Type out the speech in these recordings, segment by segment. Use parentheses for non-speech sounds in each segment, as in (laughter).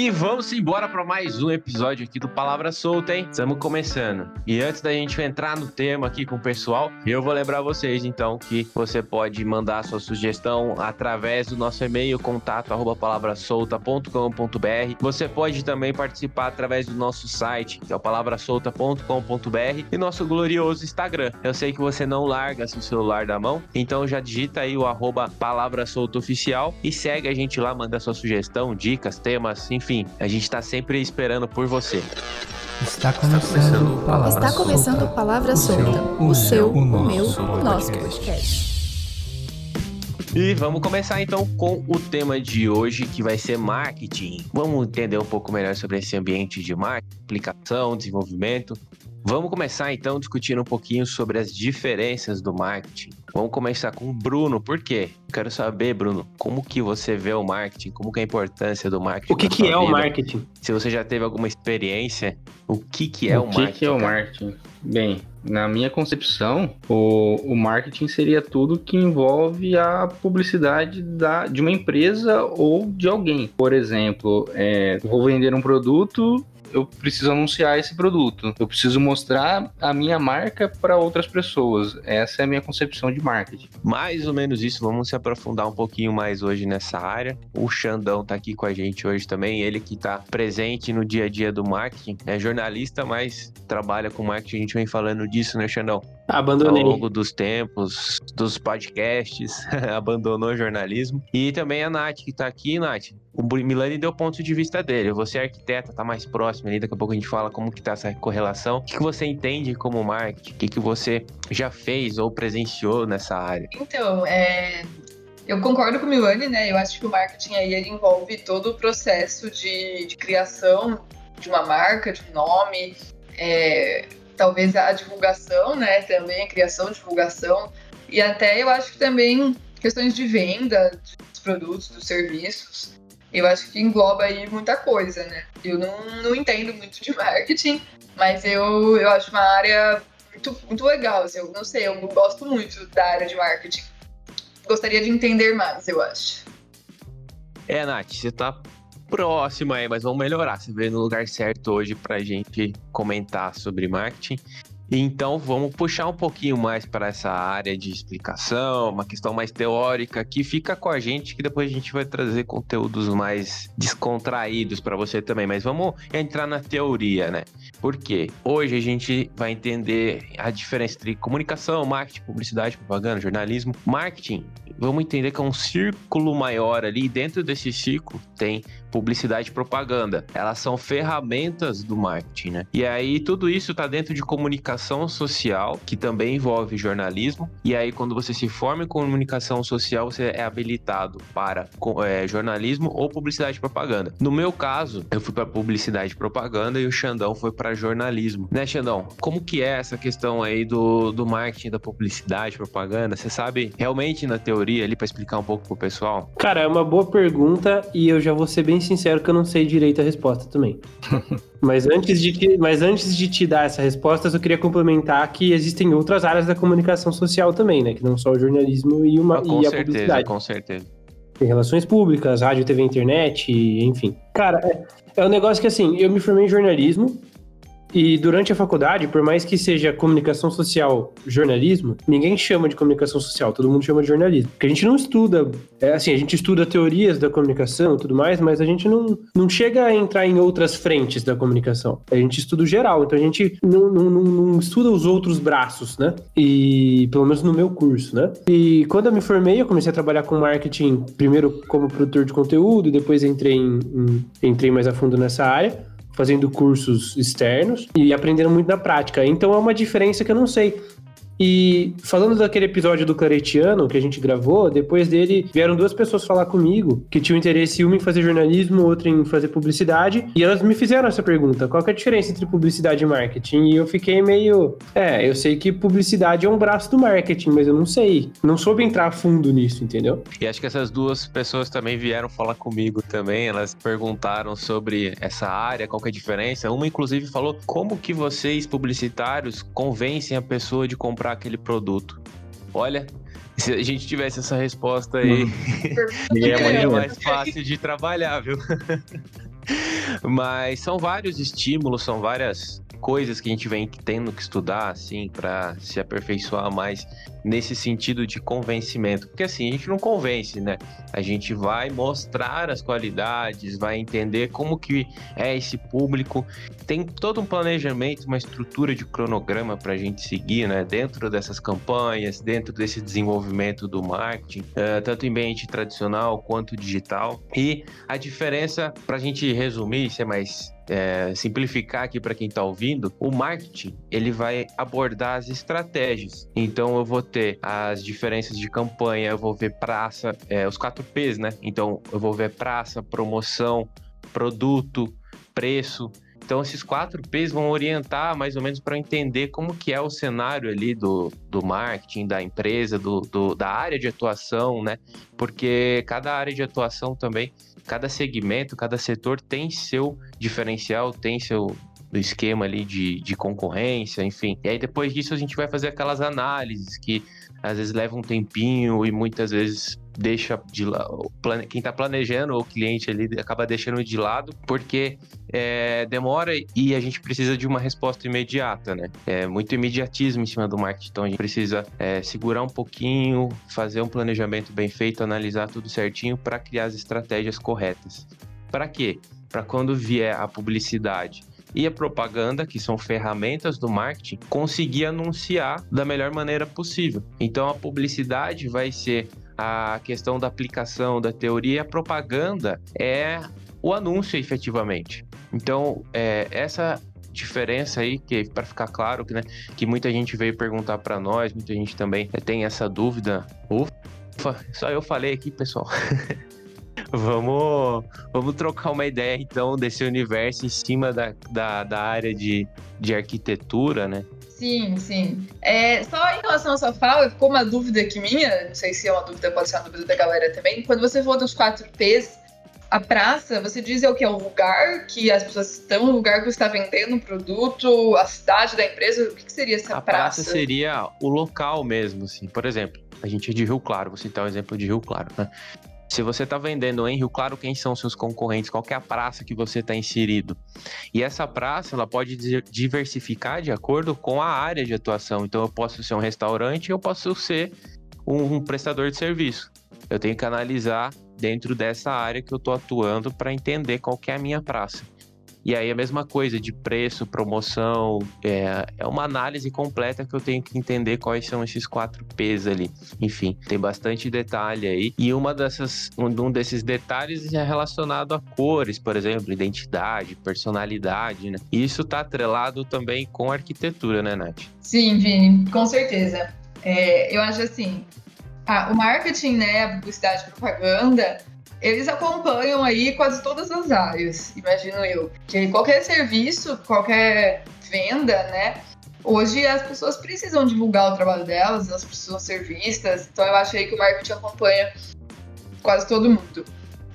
E vamos embora para mais um episódio aqui do Palavra Solta, hein? Estamos começando. E antes da gente entrar no tema aqui com o pessoal, eu vou lembrar vocês então que você pode mandar sua sugestão através do nosso e-mail contato arroba palavrasolta.com.br. Você pode também participar através do nosso site, que é o palavrasolta.com.br e nosso glorioso Instagram. Eu sei que você não larga seu celular da mão, então já digita aí o arroba palavra solta oficial e segue a gente lá, manda sua sugestão, dicas, temas, enfim enfim, a gente está sempre esperando por você. Está começando o Palavra Está começando o Palavra Solta. O seu, o meu, o nosso podcast. E vamos começar então com o tema de hoje, que vai ser marketing. Vamos entender um pouco melhor sobre esse ambiente de marketing, aplicação, desenvolvimento. Vamos começar então discutindo um pouquinho sobre as diferenças do marketing. Vamos começar com o Bruno, por quê? Quero saber, Bruno, como que você vê o marketing, como que é a importância do marketing? O que, que é vida? o marketing? Se você já teve alguma experiência, o que que é o, o marketing? O que, que é o marketing? Bem, na minha concepção, o, o marketing seria tudo que envolve a publicidade da, de uma empresa ou de alguém. Por exemplo, é, vou vender um produto eu preciso anunciar esse produto. Eu preciso mostrar a minha marca para outras pessoas. Essa é a minha concepção de marketing. Mais ou menos isso. Vamos se aprofundar um pouquinho mais hoje nessa área. O Xandão tá aqui com a gente hoje também. Ele que tá presente no dia a dia do marketing. É jornalista, mas trabalha com marketing. A gente vem falando disso, né, Xandão? Abandonei. Ao longo dos tempos, dos podcasts, (laughs) abandonou o jornalismo. E também a Nath, que tá aqui, Nath. O Milani deu ponto de vista dele. Você é arquiteta, tá mais próximo ali, daqui a pouco a gente fala como que tá essa correlação. O que, que você entende como marketing? O que, que você já fez ou presenciou nessa área? Então, é, eu concordo com o Milani, né? Eu acho que o marketing aí ele envolve todo o processo de, de criação de uma marca, de um nome, é, talvez a divulgação, né? Também a criação, divulgação e até eu acho que também questões de venda dos produtos, dos serviços eu acho que engloba aí muita coisa, né? Eu não, não entendo muito de (laughs) marketing, mas eu, eu acho uma área muito, muito legal, assim, eu não sei, eu gosto muito da área de marketing. Gostaria de entender mais, eu acho. É, Nath, você tá próxima aí, mas vamos melhorar. Você veio no lugar certo hoje pra gente comentar sobre marketing. Então vamos puxar um pouquinho mais para essa área de explicação, uma questão mais teórica, que fica com a gente, que depois a gente vai trazer conteúdos mais descontraídos para você também. Mas vamos entrar na teoria, né? Porque hoje a gente vai entender a diferença entre comunicação, marketing, publicidade, propaganda, jornalismo. Marketing, vamos entender que é um círculo maior ali, dentro desse círculo tem publicidade e propaganda. Elas são ferramentas do marketing, né? E aí tudo isso está dentro de comunicação social, que também envolve jornalismo. E aí quando você se forma em comunicação social, você é habilitado para é, jornalismo ou publicidade e propaganda. No meu caso, eu fui para publicidade e propaganda e o Xandão foi para jornalismo. Né, Xandão? Como que é essa questão aí do, do marketing, da publicidade, propaganda? Você sabe realmente na teoria ali para explicar um pouco pro pessoal? Cara, é uma boa pergunta e eu já vou ser bem sincero que eu não sei direito a resposta também. (laughs) mas, antes de te, mas antes de te dar essa resposta, eu queria complementar que existem outras áreas da comunicação social também, né? Que não só o jornalismo e, uma, ah, com e a certeza, publicidade. Com certeza. Tem relações públicas, rádio, TV, internet, enfim. Cara, é, é um negócio que assim, eu me formei em jornalismo, e durante a faculdade, por mais que seja comunicação social, jornalismo, ninguém chama de comunicação social, todo mundo chama de jornalismo. Porque a gente não estuda, é, assim, a gente estuda teorias da comunicação e tudo mais, mas a gente não, não chega a entrar em outras frentes da comunicação. A gente estuda o geral, então a gente não, não, não, não estuda os outros braços, né? E pelo menos no meu curso, né? E quando eu me formei, eu comecei a trabalhar com marketing, primeiro como produtor de conteúdo, depois entrei, em, em, entrei mais a fundo nessa área fazendo cursos externos e aprendendo muito na prática. Então é uma diferença que eu não sei. E falando daquele episódio do Claretiano que a gente gravou, depois dele vieram duas pessoas falar comigo que tinham interesse, uma em fazer jornalismo, outra em fazer publicidade, e elas me fizeram essa pergunta: qual é a diferença entre publicidade e marketing? E eu fiquei meio. É, eu sei que publicidade é um braço do marketing, mas eu não sei. Não soube entrar a fundo nisso, entendeu? E acho que essas duas pessoas também vieram falar comigo também. Elas perguntaram sobre essa área, qual é a diferença. Uma, inclusive, falou como que vocês, publicitários, convencem a pessoa de comprar comprar aquele produto? Olha, se a gente tivesse essa resposta aí, (laughs) é muito mais fácil de trabalhar, viu? (laughs) Mas são vários estímulos, são várias coisas que a gente vem tendo que estudar, assim, para se aperfeiçoar mais nesse sentido de convencimento. Porque assim, a gente não convence, né? A gente vai mostrar as qualidades, vai entender como que é esse público. Tem todo um planejamento, uma estrutura de cronograma para a gente seguir, né? Dentro dessas campanhas, dentro desse desenvolvimento do marketing, uh, tanto em ambiente tradicional quanto digital. E a diferença, para a gente resumir, ser mais é, simplificar aqui para quem está ouvindo, o marketing ele vai abordar as estratégias. Então eu vou ter as diferenças de campanha, eu vou ver praça, é, os 4 P's, né? Então eu vou ver praça, promoção, produto, preço. Então esses quatro P's vão orientar mais ou menos para entender como que é o cenário ali do, do marketing, da empresa, do, do, da área de atuação, né? Porque cada área de atuação também cada segmento, cada setor tem seu diferencial, tem seu esquema ali de, de concorrência, enfim. E aí depois disso a gente vai fazer aquelas análises que às vezes levam um tempinho e muitas vezes deixa de lado, quem está planejando o cliente ali acaba deixando de lado porque é, demora e a gente precisa de uma resposta imediata, né? É muito imediatismo em cima do marketing, então a gente precisa é, segurar um pouquinho, fazer um planejamento bem feito, analisar tudo certinho para criar as estratégias corretas. Para quê? Para quando vier a publicidade e a propaganda, que são ferramentas do marketing, conseguir anunciar da melhor maneira possível. Então a publicidade vai ser a questão da aplicação da teoria, a propaganda é o anúncio efetivamente. Então, é, essa diferença aí, que para ficar claro que, né, que muita gente veio perguntar para nós, muita gente também tem essa dúvida. Ufa, só eu falei aqui, pessoal. (laughs) vamos, vamos trocar uma ideia então desse universo em cima da, da, da área de, de arquitetura, né? Sim, sim. É, só em relação à sua fala, ficou uma dúvida aqui minha, não sei se é uma dúvida, pode ser uma dúvida da galera também. Quando você falou dos quatro P's, a praça, você diz é o que? É o lugar que as pessoas estão, o lugar que você está vendendo o produto, a cidade da empresa, o que, que seria essa a praça? A praça seria o local mesmo, assim. Por exemplo, a gente é de Rio Claro, vou citar o um exemplo de Rio Claro, né? Se você está vendendo em Rio Claro, quem são seus concorrentes? Qual é a praça que você está inserido? E essa praça, ela pode diversificar de acordo com a área de atuação. Então, eu posso ser um restaurante, eu posso ser um, um prestador de serviço. Eu tenho que analisar dentro dessa área que eu estou atuando para entender qual é a minha praça. E aí a mesma coisa de preço, promoção, é, é uma análise completa que eu tenho que entender quais são esses quatro P's ali. Enfim, tem bastante detalhe aí. E uma dessas, um desses detalhes é relacionado a cores, por exemplo, identidade, personalidade, né? E isso tá atrelado também com arquitetura, né, Nath? Sim, Vini, com certeza. É, eu acho assim, o marketing, né, a publicidade, a propaganda, eles acompanham aí quase todas as áreas, imagino eu. Porque qualquer serviço, qualquer venda, né? Hoje as pessoas precisam divulgar o trabalho delas, elas precisam ser vistas. Então eu acho aí que o marketing acompanha quase todo mundo.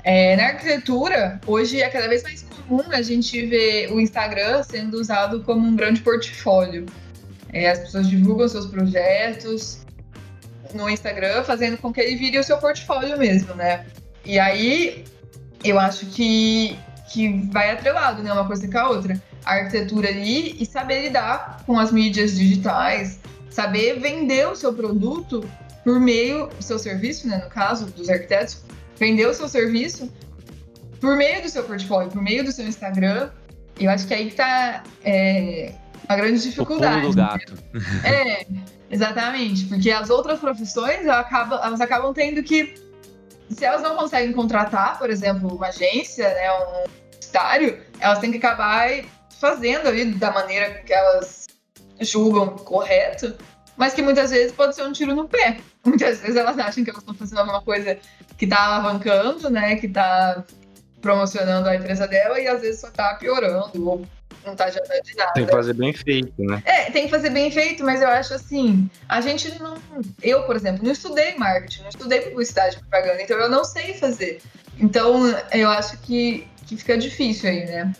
É, na arquitetura, hoje é cada vez mais comum a gente ver o Instagram sendo usado como um grande portfólio. É, as pessoas divulgam seus projetos no Instagram, fazendo com que ele vire o seu portfólio mesmo, né? E aí, eu acho que, que vai atrelado, né? Uma coisa com a outra. A arquitetura ali e saber lidar com as mídias digitais, saber vender o seu produto por meio do seu serviço, né? No caso dos arquitetos, vender o seu serviço por meio do seu portfólio, por meio do seu Instagram. Eu acho que aí que tá é, a grande dificuldade. O do gato. É, exatamente. Porque as outras profissões elas acabam, elas acabam tendo que se elas não conseguem contratar, por exemplo, uma agência, né, um publicitário, elas têm que acabar fazendo ali da maneira que elas julgam correto, mas que muitas vezes pode ser um tiro no pé. (laughs) Muitas vezes elas acham que elas estão fazendo alguma coisa que está alavancando, né, que está promocionando a empresa dela e às vezes só está piorando ou não tá adiantando de nada. Tem que fazer bem feito, né? É, tem que fazer bem feito, mas eu acho assim, a gente não. Eu, por exemplo, não estudei marketing, não estudei publicidade e propaganda, então eu não sei fazer. Então, eu acho que, que fica difícil aí, né?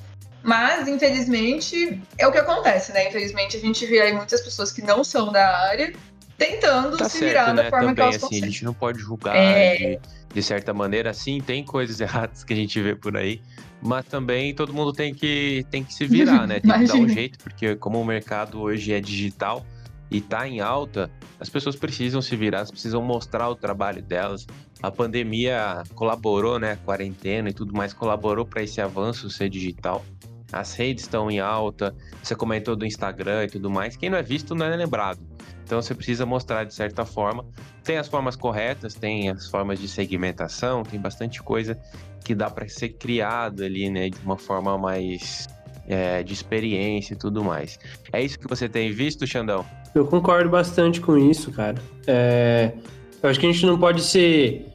Mas, infelizmente, é o que acontece, né? Infelizmente, a gente vê aí muitas pessoas que não são da área tentando Tá se certo, virar né? da forma que Também, elas assim, a conseguem. gente não pode julgar É. de, de certa maneira, assim, tem coisas (laughs) erradas que a gente vê por aí, mas também todo mundo tem que, tem que se virar, né? (laughs) Tem que dar um jeito, porque como o mercado hoje é digital e tá em alta, as pessoas precisam se virar, elas precisam mostrar o trabalho delas. A pandemia colaborou, né? A quarentena e tudo mais colaborou para esse avanço ser digital. As redes estão em alta, você comentou do Instagram e tudo mais. Quem não é visto não é lembrado. Então você precisa mostrar de certa forma. Tem as formas corretas, tem as formas de segmentação, tem bastante coisa que dá para ser criado ali, né, de uma forma mais é, de experiência e tudo mais. É isso que você tem visto, Xandão? Eu concordo bastante com isso, cara. É, eu acho que a gente não pode ser.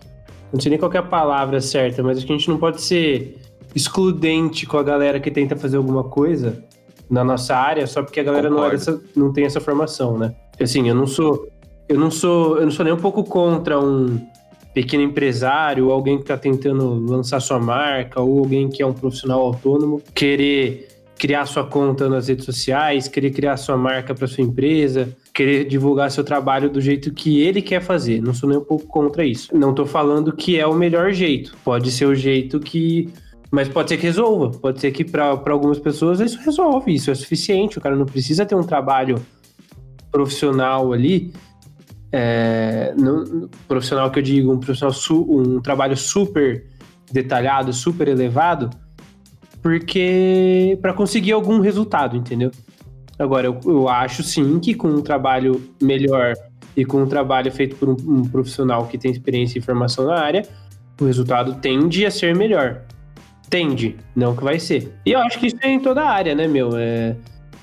Não sei nem qual é a palavra certa, mas acho que a gente não pode ser excludente com a galera que tenta fazer alguma coisa na nossa área só porque a galera não, é dessa- não tem essa formação, né? Assim, eu não sou. Eu não sou. Eu não sou nem um pouco contra um pequeno empresário, ou alguém que está tentando lançar sua marca, ou alguém que é um profissional autônomo, querer criar sua conta nas redes sociais, querer criar sua marca para sua empresa, querer divulgar seu trabalho do jeito que ele quer fazer. Não sou nem um pouco contra isso. Não tô falando que é o melhor jeito. Pode ser o jeito que. Mas pode ser que resolva. Pode ser que para algumas pessoas isso resolve. Isso é suficiente. O cara não precisa ter um trabalho profissional ali. é, não- profissional que eu digo, um profissional su- um trabalho super detalhado, super elevado, porque para conseguir algum resultado, entendeu? Agora, eu, eu acho sim que com um trabalho melhor e com um trabalho feito por um, um profissional que tem experiência e formação na área, o resultado tende a ser melhor. Tende, não que vai ser. E eu acho que isso é em toda a área, né, meu? É,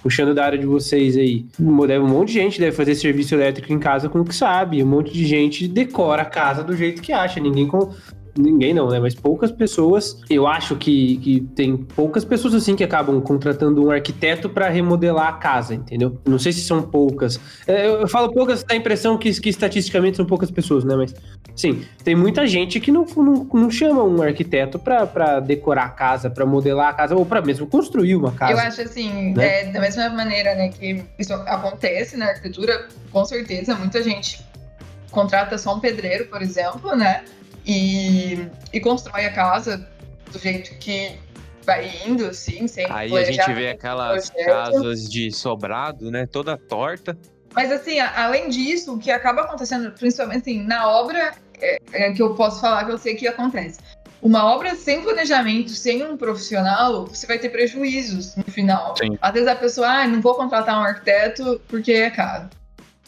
puxando da área de vocês aí, um monte de gente deve fazer serviço elétrico em casa com o que sabe. Um monte de gente decora a casa do jeito que acha. Ninguém com, Ninguém não, né? Mas poucas pessoas. Eu acho que, que tem poucas pessoas assim que acabam contratando um arquiteto para remodelar a casa, entendeu? Não sei se são poucas. É, Eu, eu falo poucas, dá a impressão que, que estatisticamente são poucas pessoas, né? Mas, sim, tem muita gente que não, não, não chama um arquiteto para decorar a casa, para modelar a casa, ou para mesmo construir uma casa. Eu acho assim, né? é, da mesma maneira né, que isso acontece na arquitetura, com certeza muita gente contrata só um pedreiro, por exemplo, né? E, e constrói a casa do jeito que vai indo, assim, sem Aí a gente vê aquelas projeto. casas de sobrado, né? Toda torta. Mas assim, além disso, o que acaba acontecendo, principalmente assim, na obra, é, é que eu posso falar que eu sei que acontece. Uma obra sem planejamento, sem um profissional, você vai ter prejuízos no final. Sim. Às vezes a pessoa, ah, não vou contratar um arquiteto porque é caro.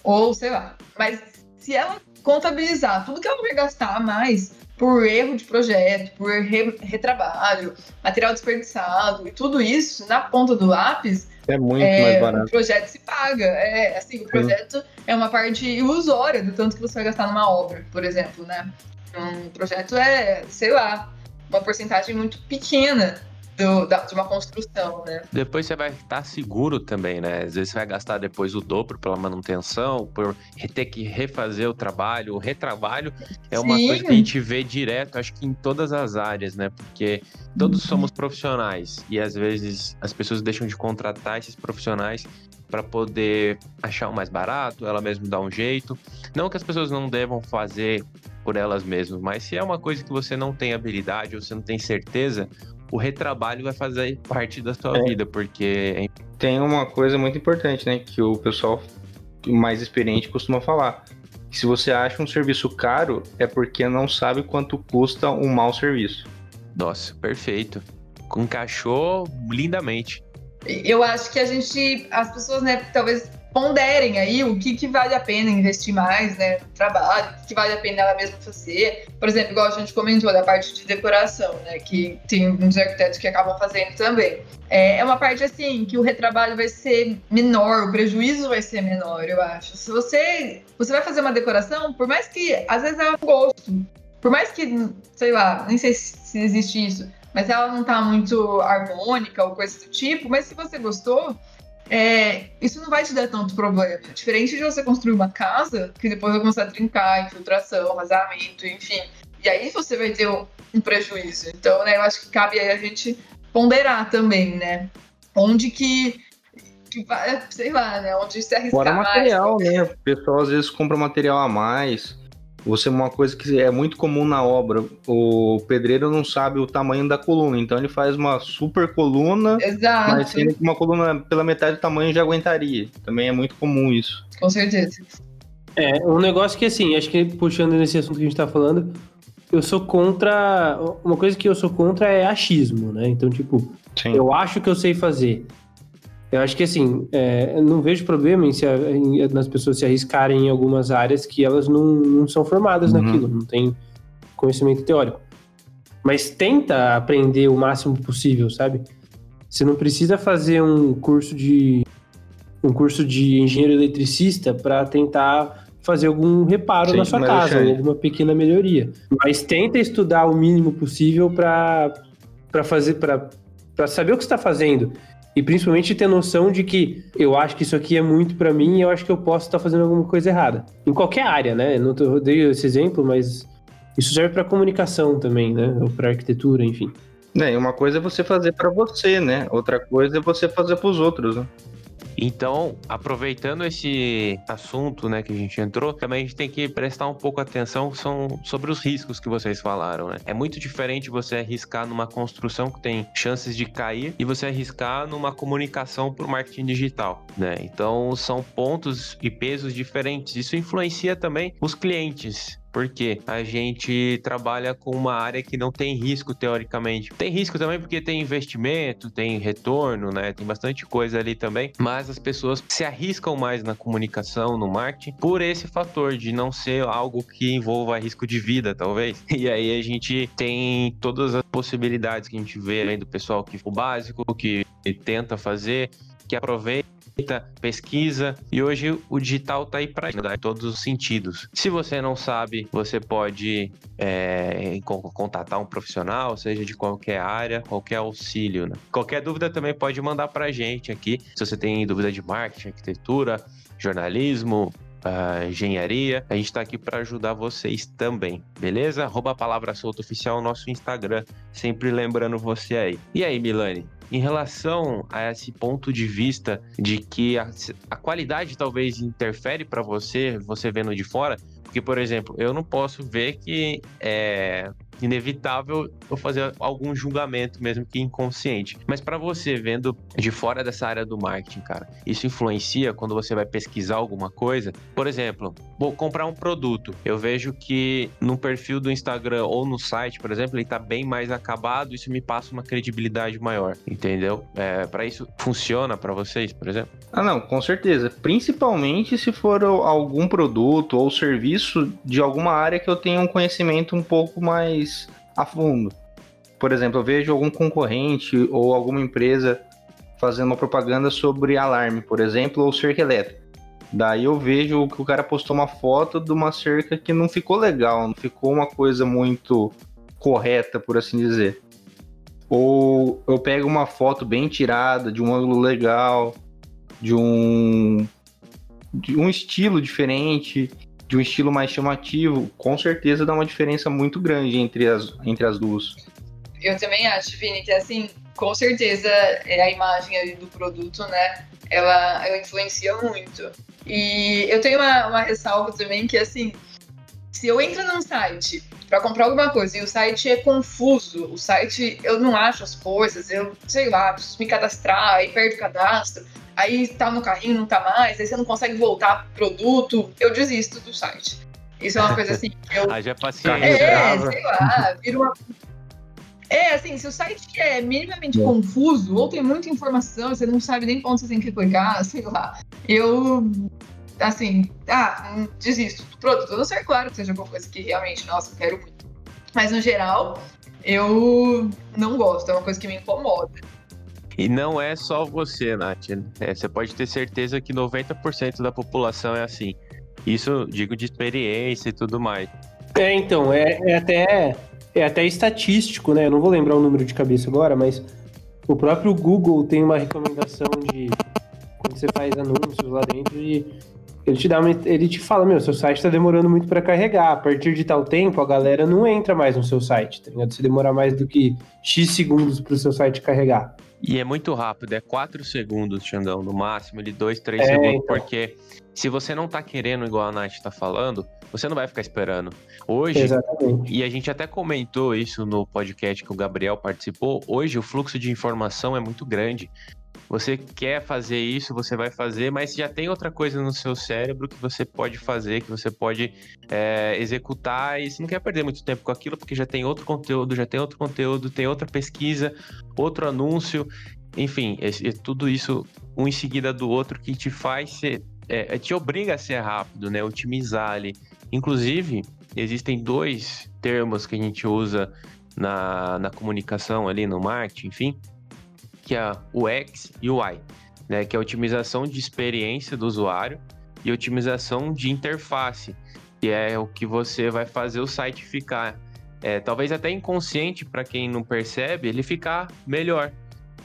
Ou sei lá. Mas se ela contabilizar tudo que ela vai gastar a mais por erro de projeto, por re- retrabalho, material desperdiçado e tudo isso na ponta do lápis, É muito é, mais o barato. projeto se paga. É, assim, o projeto é uma parte ilusória do tanto que você vai gastar numa obra, por exemplo, né? Um projeto é, sei lá, uma porcentagem muito pequena do- da- de uma construção, né? Depois você vai estar seguro também, né? Às vezes você vai gastar depois o dobro pela manutenção, por ter que refazer o trabalho. O retrabalho é uma Sim. coisa que a gente vê direto, acho que em todas as áreas, né? Porque todos somos profissionais e às vezes as pessoas deixam de contratar esses profissionais para poder achar o mais barato, ela mesma dá um jeito. Não que as pessoas não devam fazer por elas mesmas, mas se é uma coisa que você não tem habilidade ou você não tem certeza, o retrabalho vai fazer parte da sua É. vida, porque é Tem uma coisa muito importante, né? Que o pessoal mais experiente costuma falar. Que se você acha um serviço caro, é porque não sabe quanto custa um mau serviço. Nossa, perfeito. Encaixou lindamente. Eu acho que a gente, as pessoas, né, talvez ponderem aí o que, que vale a pena investir mais, né, no trabalho, o que, que vale a pena ela mesma fazer. Por exemplo, igual a gente comentou da parte de decoração, né, que tem muitos arquitetos que acabam fazendo também. É, é uma parte assim que o retrabalho vai ser menor, o prejuízo vai ser menor, eu acho. Se você, você vai fazer uma decoração, por mais que às vezes um gosto, por mais que, sei lá, nem sei se se existe isso, mas ela não tá muito harmônica ou coisa do tipo, mas se você gostou, é, isso não vai te dar tanto problema. Diferente de você construir uma casa, que depois vai começar a trincar, infiltração, vazamento, enfim. E aí você vai ter um, um prejuízo. Então, né, eu acho que cabe aí a gente ponderar também, né? Onde que. sei lá, né? Onde se arriscar Fora material, mais. né? O pessoal às vezes compra material a mais. Você uma coisa que é muito comum na obra, o pedreiro não sabe o tamanho da coluna, então ele faz uma super coluna, Exato, mas sendo que uma coluna pela metade do tamanho já aguentaria. Também é muito comum isso. com certeza. É, um negócio que assim, acho que puxando nesse assunto que a gente tá falando, eu sou contra. Uma coisa que eu sou contra é achismo, né? Então, tipo, Sim. eu acho que eu sei fazer. Eu acho que assim, é, não vejo problema em, se, em nas pessoas se arriscarem em algumas áreas que elas não, não são formadas Uhum. naquilo, não tem conhecimento teórico. Mas tenta aprender o máximo possível, sabe? Você não precisa fazer um curso de um curso de engenheiro eletricista para tentar fazer algum reparo Sim, na sua casa, alguma pequena melhoria. Mas tenta estudar o mínimo possível para para fazer para para saber o que está fazendo e principalmente ter noção de que eu acho que isso aqui é muito para mim e eu acho que eu posso estar fazendo alguma coisa errada. Em qualquer área, né? Não eu dei esse exemplo, mas isso serve para comunicação também, né? Ou para arquitetura, enfim. É, uma coisa é você fazer pra você, né? Outra coisa é você fazer pros outros, né? Então, aproveitando esse assunto, né, que a gente entrou, também a gente tem que prestar um pouco atenção são sobre os riscos que vocês falaram, né? É muito diferente você arriscar numa construção que tem chances de cair e você arriscar numa comunicação por marketing digital, né? Então, são pontos e pesos diferentes. Isso influencia também os clientes. Porque a gente trabalha com uma área que não tem risco, teoricamente. Tem risco também porque tem investimento, tem retorno, né? Tem bastante coisa ali também. Mas as pessoas se arriscam mais na comunicação, no marketing, por esse fator de não ser algo que envolva risco de vida, talvez. (laughs) E aí a gente tem todas as possibilidades que a gente vê além do pessoal que o básico, que tenta fazer, que aproveita pesquisa e hoje o digital tá aí para em todos os sentidos. Se você não sabe, você pode é, con- contatar um profissional, seja de qualquer área, qualquer auxílio. Né? Qualquer dúvida também pode mandar para gente aqui. Se você tem dúvida de marketing, arquitetura, jornalismo, ah, engenharia, a gente está aqui para ajudar vocês também, beleza? Arroba a palavra solta oficial no nosso Instagram, sempre lembrando você aí. E aí, Milani? Em relação a esse ponto de vista de que a, a qualidade talvez interfere para você, você vendo de fora, porque, por exemplo, eu não posso ver que é inevitável eu fazer algum julgamento, mesmo que inconsciente. Mas para você, vendo de fora dessa área do marketing, cara, isso influencia quando você vai pesquisar alguma coisa? Por exemplo, vou comprar um produto. Eu vejo que no perfil do Instagram ou no site, por exemplo, ele tá bem mais acabado, isso me passa uma credibilidade maior, entendeu? É, para isso funciona para vocês, por exemplo? Ah, não, com certeza. Principalmente se for algum produto ou serviço de alguma área que eu tenha um conhecimento um pouco mais a fundo. Por exemplo, eu vejo algum concorrente ou alguma empresa fazendo uma propaganda sobre alarme, por exemplo, ou cerca elétrica. Daí eu vejo que o cara postou uma foto de uma cerca que não ficou legal, não ficou uma coisa muito correta, por assim dizer. Ou eu pego uma foto bem tirada, de um ângulo legal, de um de um estilo diferente, de um estilo mais chamativo, com certeza dá uma diferença muito grande entre as, entre as duas. Eu também acho, Vini, que assim, com certeza é a imagem do produto, né? Ela, ela influencia muito. E eu tenho uma, uma ressalva também que assim, se eu entro num site para comprar alguma coisa e o site é confuso, o site eu não acho as coisas, eu sei lá, preciso me cadastrar, aí perto o cadastro, aí tá no carrinho, não tá mais, aí você não consegue voltar pro produto, eu desisto do site. Isso é uma coisa assim que eu (laughs) Haja paciência. é, sei lá, vira uma. É, assim, se o site é minimamente É. confuso ou tem muita informação, você não sabe nem pra onde você tem que clicar, (laughs) sei lá. Eu, assim, ah, hum, desisto do produto. A não ser, claro, que seja alguma coisa que realmente, nossa, eu quero muito. Mas, no geral, eu não gosto, é uma coisa que me incomoda. E não é só você, Nath. É, você pode ter certeza que 90% da população é assim. Isso digo de experiência e tudo mais. É, então, é, é até é até estatístico, né? Eu não vou lembrar o número de cabeça agora, mas o próprio Google tem uma recomendação de quando você faz anúncios lá dentro e ele te dá uma, ele te fala, meu, seu site tá demorando muito para carregar. A partir de tal tempo, a galera não entra mais no seu site, tá ligado? Se demorar mais do que X segundos pro seu site carregar. E é muito rápido, é 4 segundos, Xandão, no máximo, ele 2, 3 É, segundos, então. porque se você não tá querendo, igual a Nath tá falando, você não vai ficar esperando. Hoje, Exatamente. e a gente até comentou isso no podcast que o Gabriel participou, hoje o fluxo de informação é muito grande. Você quer fazer isso, você vai fazer, mas já tem outra coisa no seu cérebro que você pode fazer, que você pode é, executar, e você não quer perder muito tempo com aquilo, porque já tem outro conteúdo, já tem outro conteúdo, tem outra pesquisa, outro anúncio, enfim, é, é tudo isso um em seguida do outro que te faz ser, é, é, te obriga a ser rápido, né? Otimizar ali. Inclusive, existem dois termos que a gente usa na, na comunicação ali, no marketing, enfim, que é o X e o Y, né? Que é a otimização de experiência do usuário e otimização de interface, que é o que você vai fazer o site ficar, é, talvez até inconsciente para quem não percebe, ele ficar melhor.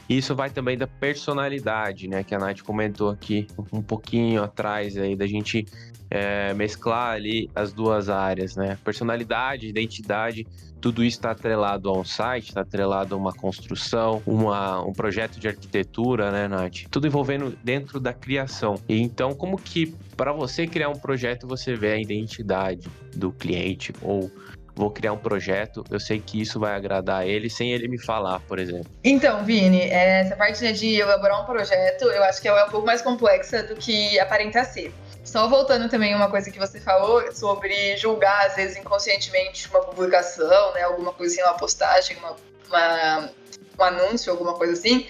Isso vai também da personalidade, né? Que a Nath comentou aqui um pouquinho atrás aí, da gente é, mesclar ali as duas áreas, né? Personalidade, identidade, tudo isso está atrelado a um site, está atrelado a uma construção, uma, um projeto de arquitetura, né, Nath? Tudo envolvendo dentro da criação. E então, como que para você criar um projeto você vê a identidade do cliente ou vou criar um projeto, eu sei que isso vai agradar ele sem ele me falar, por exemplo. Então, Vini, é, essa parte né, de elaborar um projeto, eu acho que é um pouco mais complexa do que aparenta ser. Só voltando também uma coisa que você falou sobre julgar, às vezes, inconscientemente uma publicação, né? Alguma coisinha, uma postagem, uma, uma, um anúncio, alguma coisa assim.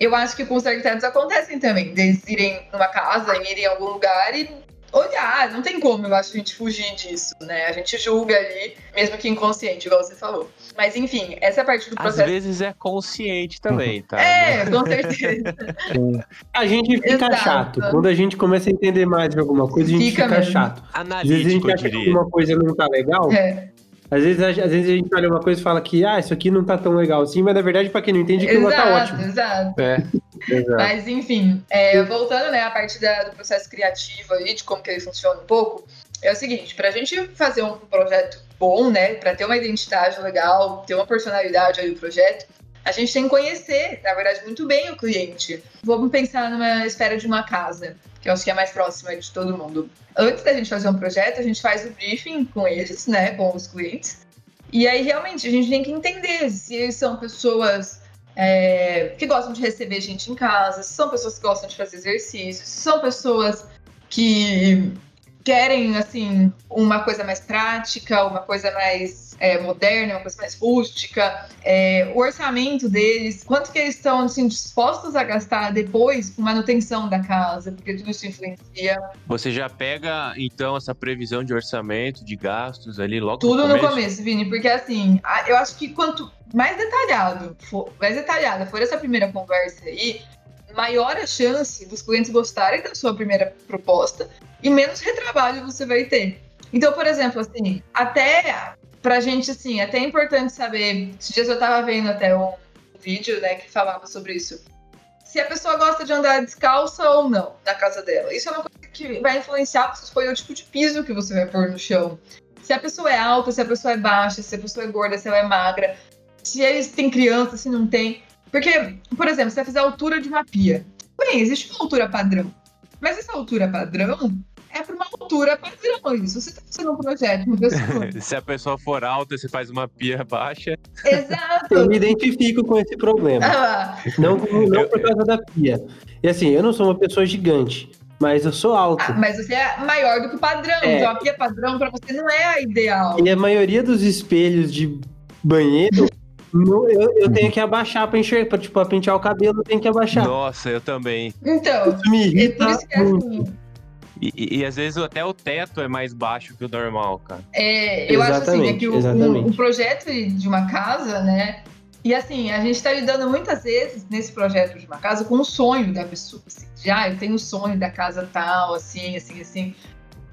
Eu acho que com os arquitetos acontecem também. Deles irem numa casa, irem em algum lugar e olhar. Não tem como, eu acho, a gente fugir disso, né? A gente julga ali, mesmo que inconsciente, igual você falou. Mas enfim, essa parte do Às processo. vezes é consciente também, tá? É, com certeza. (laughs) A gente fica Exato. chato. Quando a gente começa a entender mais de alguma coisa, a gente Fica fica, chato. Às vezes a Analítico, gente acha que alguma coisa não tá legal. É. Às vezes, a- às vezes a gente olha uma coisa e fala que, ah, isso aqui não tá tão legal assim, mas na verdade, pra quem não entende, aquilo tá Exato, ótimo. exato. É, (laughs) exato. Mas enfim, é, voltando né, à parte da- do processo criativo aí, de como que ele funciona um pouco, é o seguinte, pra gente fazer um projeto bom, né, pra ter uma identidade legal, ter uma personalidade aí do projeto, a gente tem que conhecer, na verdade, muito bem o cliente. Vamos pensar numa esfera de uma casa, que eu acho que é mais próxima de todo mundo. Antes da gente fazer um projeto, a gente faz o briefing com eles, né, com os clientes. E aí, realmente, a gente tem que entender se eles são pessoas é, que gostam de receber gente em casa, se são pessoas que gostam de fazer exercícios, se são pessoas que querem, assim, uma coisa mais prática, uma coisa mais é, moderna, uma coisa mais rústica, é, o orçamento deles, quanto que eles estão, assim, dispostos a gastar depois com manutenção da casa, porque tudo isso influencia. Você já pega, então, essa previsão de orçamento, de gastos ali logo Tudo no no começo? começo, Vini, porque assim, eu acho que quanto mais detalhado for, mais detalhada for essa primeira conversa aí, maior a chance dos clientes gostarem da sua primeira proposta e menos retrabalho você vai ter. Então, por exemplo, assim, até pra gente, assim, até é importante saber. Esses dias eu tava vendo até um vídeo, né, que falava sobre isso. Se a pessoa gosta de andar descalça ou não na casa dela. Isso é uma coisa que vai influenciar se foi o tipo de piso que você vai pôr no chão. Se a pessoa é alta, se a pessoa é baixa, se a pessoa é gorda, se ela é magra, se eles têm criança, se não tem. Porque, por exemplo, você vai fazer a altura de uma pia. Bem, existe uma altura padrão. Mas essa altura padrão é para uma altura padrão. Isso você está fazendo um projeto, uma (laughs) pessoa. Se a pessoa for alta, você faz uma pia baixa. Exato. Eu me identifico com esse problema. Ah. Não, não por causa da pia. E assim, eu não sou uma pessoa gigante, mas eu sou alto. Ah, mas você é maior do que o padrão. É. Então a pia padrão para você não é a ideal. E a maioria dos espelhos de banheiro, não- eu, eu tenho que abaixar pra enxergar, pra, tipo, pra pentear o cabelo, eu tenho que abaixar. Nossa, eu também. Então, Isso me é por irrita isso que é assim. E, e- e às vezes até o teto é mais baixo que o normal, cara. É, eu acho assim, é que o, Exatamente, o- o projeto de uma casa, né? E assim, a gente está lidando muitas vezes nesse projeto de uma casa com o sonho da pessoa. Assim, de, ah, eu tenho o sonho da casa tal, assim, assim, assim.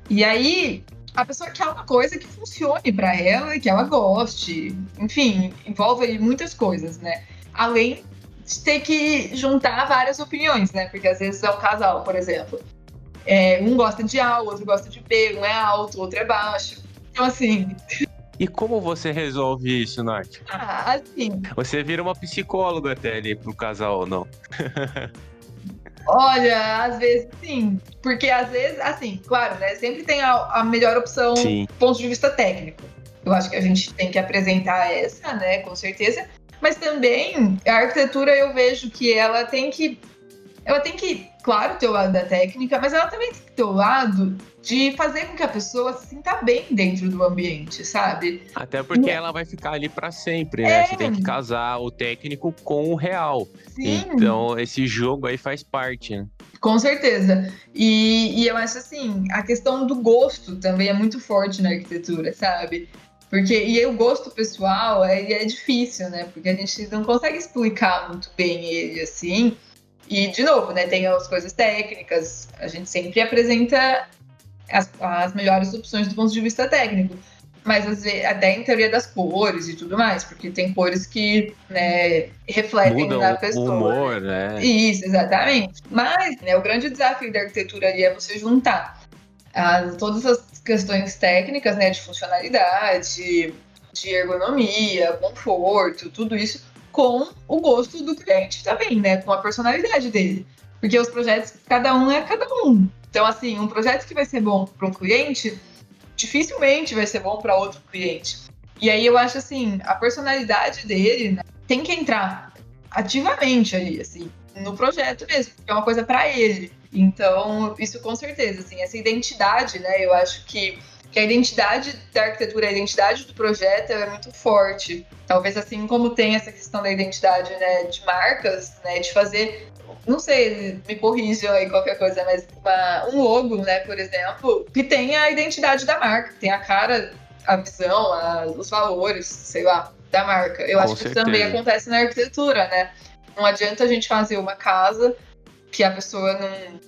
E aí, a pessoa quer uma coisa que funcione para ela e que ela goste. Enfim, envolve muitas coisas, né? Além de ter que juntar várias opiniões, né? Porque às vezes é um casal, por exemplo. É, um gosta de A, o outro gosta de B, um é alto, o outro é baixo. Então, assim, (laughs) E como você resolve isso, Nath? Ah, assim. Você vira uma psicóloga até ali pro casal ou não? (laughs) Olha, às vezes sim. Porque às vezes, assim, claro, né? Sempre tem a, a melhor opção Sim. do ponto de vista técnico. Eu acho que a gente tem que apresentar essa, né? Com certeza. Mas também a arquitetura eu vejo que ela tem que. Ela tem que, claro, ter o lado da técnica, mas ela também tem que ter o lado de fazer com que a pessoa se sinta bem dentro do ambiente, sabe? Até porque ela vai ficar ali pra sempre, né? É. Você tem que casar o técnico com o real. Sim. Então, esse jogo aí faz parte, né? Com certeza. E, e eu acho assim, a questão do gosto também é muito forte na arquitetura, sabe? Porque, e o gosto pessoal é, é difícil, né? Porque a gente não consegue explicar muito bem ele assim. E, de novo, né? Tem as coisas técnicas, a gente sempre apresenta as, as melhores opções do ponto de vista técnico. Mas às vezes, até em teoria das cores e tudo mais, porque tem cores que né, refletem Muda na o pessoa. humor, né? Isso, exatamente. Mas né, o grande desafio da arquitetura ali é você juntar as- todas as questões técnicas, né, de funcionalidade, de ergonomia, conforto, tudo isso, com o gosto do cliente também, né, com a personalidade dele. Porque os projetos, cada um é cada um. Então, assim, um projeto que vai ser bom para um cliente, dificilmente vai ser bom para outro cliente. E aí eu acho assim, a personalidade dele né, tem que entrar ativamente ali, assim, no projeto mesmo, porque é uma coisa para ele. Então, isso com certeza, assim, essa identidade, né? Eu acho que, que a identidade da arquitetura, a identidade do projeto é muito forte. Talvez assim como tem essa questão da identidade, né, de marcas, né, de fazer não sei, me corrijam aí qualquer coisa, mas uma- um logo, né, por exemplo, que tenha a identidade da marca, tenha a cara, a visão, a- os valores, sei lá, da marca. Eu Com acho que isso certeza. também acontece na arquitetura, né? Não adianta a gente fazer uma casa que a pessoa não,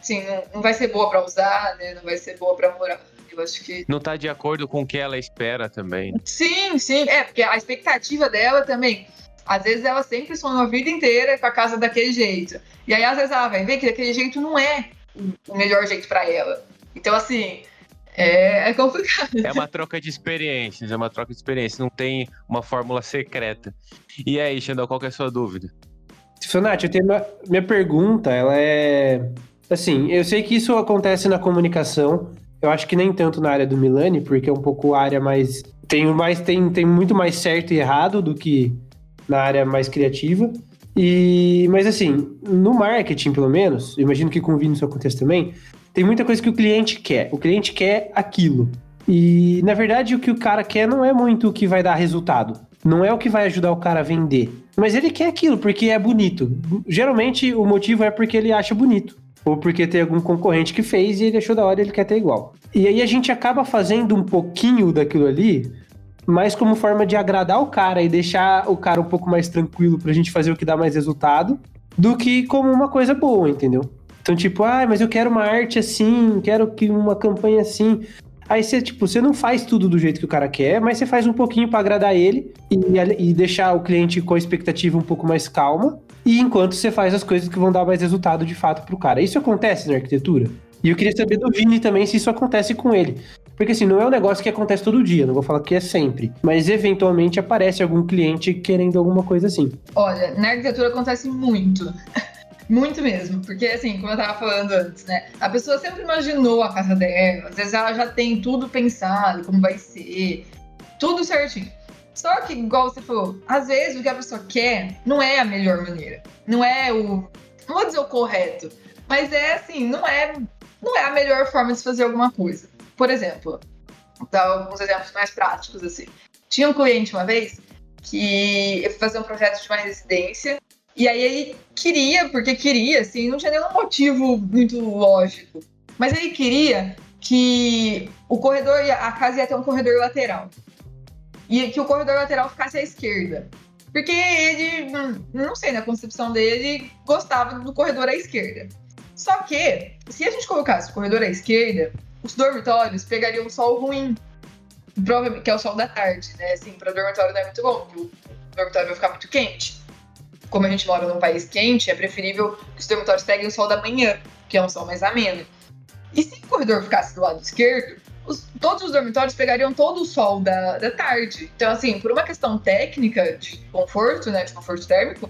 assim, não, não vai ser boa para usar, né? Não vai ser boa para morar. Eu acho que Não tá de acordo com o que ela espera também. Sim, sim, é, porque a expectativa dela também. Às vezes ela sempre sonhou a vida inteira com a casa daquele jeito. E aí, às vezes, ela vai ver que daquele jeito não é o melhor jeito pra ela. Então, assim, é, é complicado. É uma troca de experiências, é uma troca de experiências. Não tem uma fórmula secreta. E aí, Xandão, qual que é a sua dúvida? Sonati, eu tenho uma, minha pergunta, ela é assim, eu sei que isso acontece na comunicação, eu acho que nem tanto na área do Milani, porque é um pouco a área mais tem mais tem, tem muito mais certo e errado do que na área mais criativa. E mas assim, no marketing pelo menos, imagino que com o Vini isso aconteça também, tem muita coisa que o cliente quer. O cliente quer aquilo. E na verdade o que o cara quer não é muito o que vai dar resultado. Não é o que vai ajudar o cara a vender. Mas ele quer aquilo porque é bonito. Geralmente o motivo é porque ele acha bonito. Ou porque tem algum concorrente que fez e ele achou da hora e ele quer ter igual. E aí a gente acaba fazendo um pouquinho daquilo ali, mas como forma de agradar o cara e deixar o cara um pouco mais tranquilo pra gente fazer o que dá mais resultado, do que como uma coisa boa, entendeu? Então, tipo, ah, mas eu quero uma arte assim, quero que uma campanha assim. Aí você, tipo, você não faz tudo do jeito que o cara quer, mas você faz um pouquinho pra agradar ele e, e deixar o cliente com a expectativa um pouco mais calma. E enquanto você faz as coisas que vão dar mais resultado de fato pro cara. Isso acontece na arquitetura? E eu queria saber do Vini também se isso acontece com ele. Porque assim, não é um negócio que acontece todo dia, não vou falar que é sempre. Mas eventualmente aparece algum cliente querendo alguma coisa assim. Olha, na arquitetura acontece muito. (laughs) Muito mesmo, porque assim, como eu tava falando antes, né? A pessoa sempre imaginou a casa dela, às vezes ela já tem tudo pensado, como vai ser, tudo certinho. Só que, igual você falou, às vezes o que a pessoa quer não é a melhor maneira. Não é o. Não vou dizer o correto, mas é assim, não é, não é a melhor forma de fazer alguma coisa. Por exemplo, vou dar alguns exemplos mais práticos, assim. Tinha um cliente uma vez que eu fui fazer um projeto de uma residência e aí ele queria, porque queria, assim, não tinha nenhum motivo muito lógico. Mas ele queria que o corredor, a casa ia ter um corredor lateral. E que o corredor lateral ficasse à esquerda. Porque ele, não sei, na concepção dele, gostava do corredor à esquerda. Só que, se a gente colocasse o corredor à esquerda, os dormitórios pegariam o sol ruim. Que é o sol da tarde, né? Assim, para dormitório não é muito bom, o dormitório vai ficar muito quente como a gente mora num país quente, é preferível que os dormitórios peguem o sol da manhã, que é um sol mais ameno. E se o corredor ficasse do lado esquerdo, os, todos os dormitórios pegariam todo o sol da, da tarde. Então, assim, por uma questão técnica de conforto, né, de conforto térmico,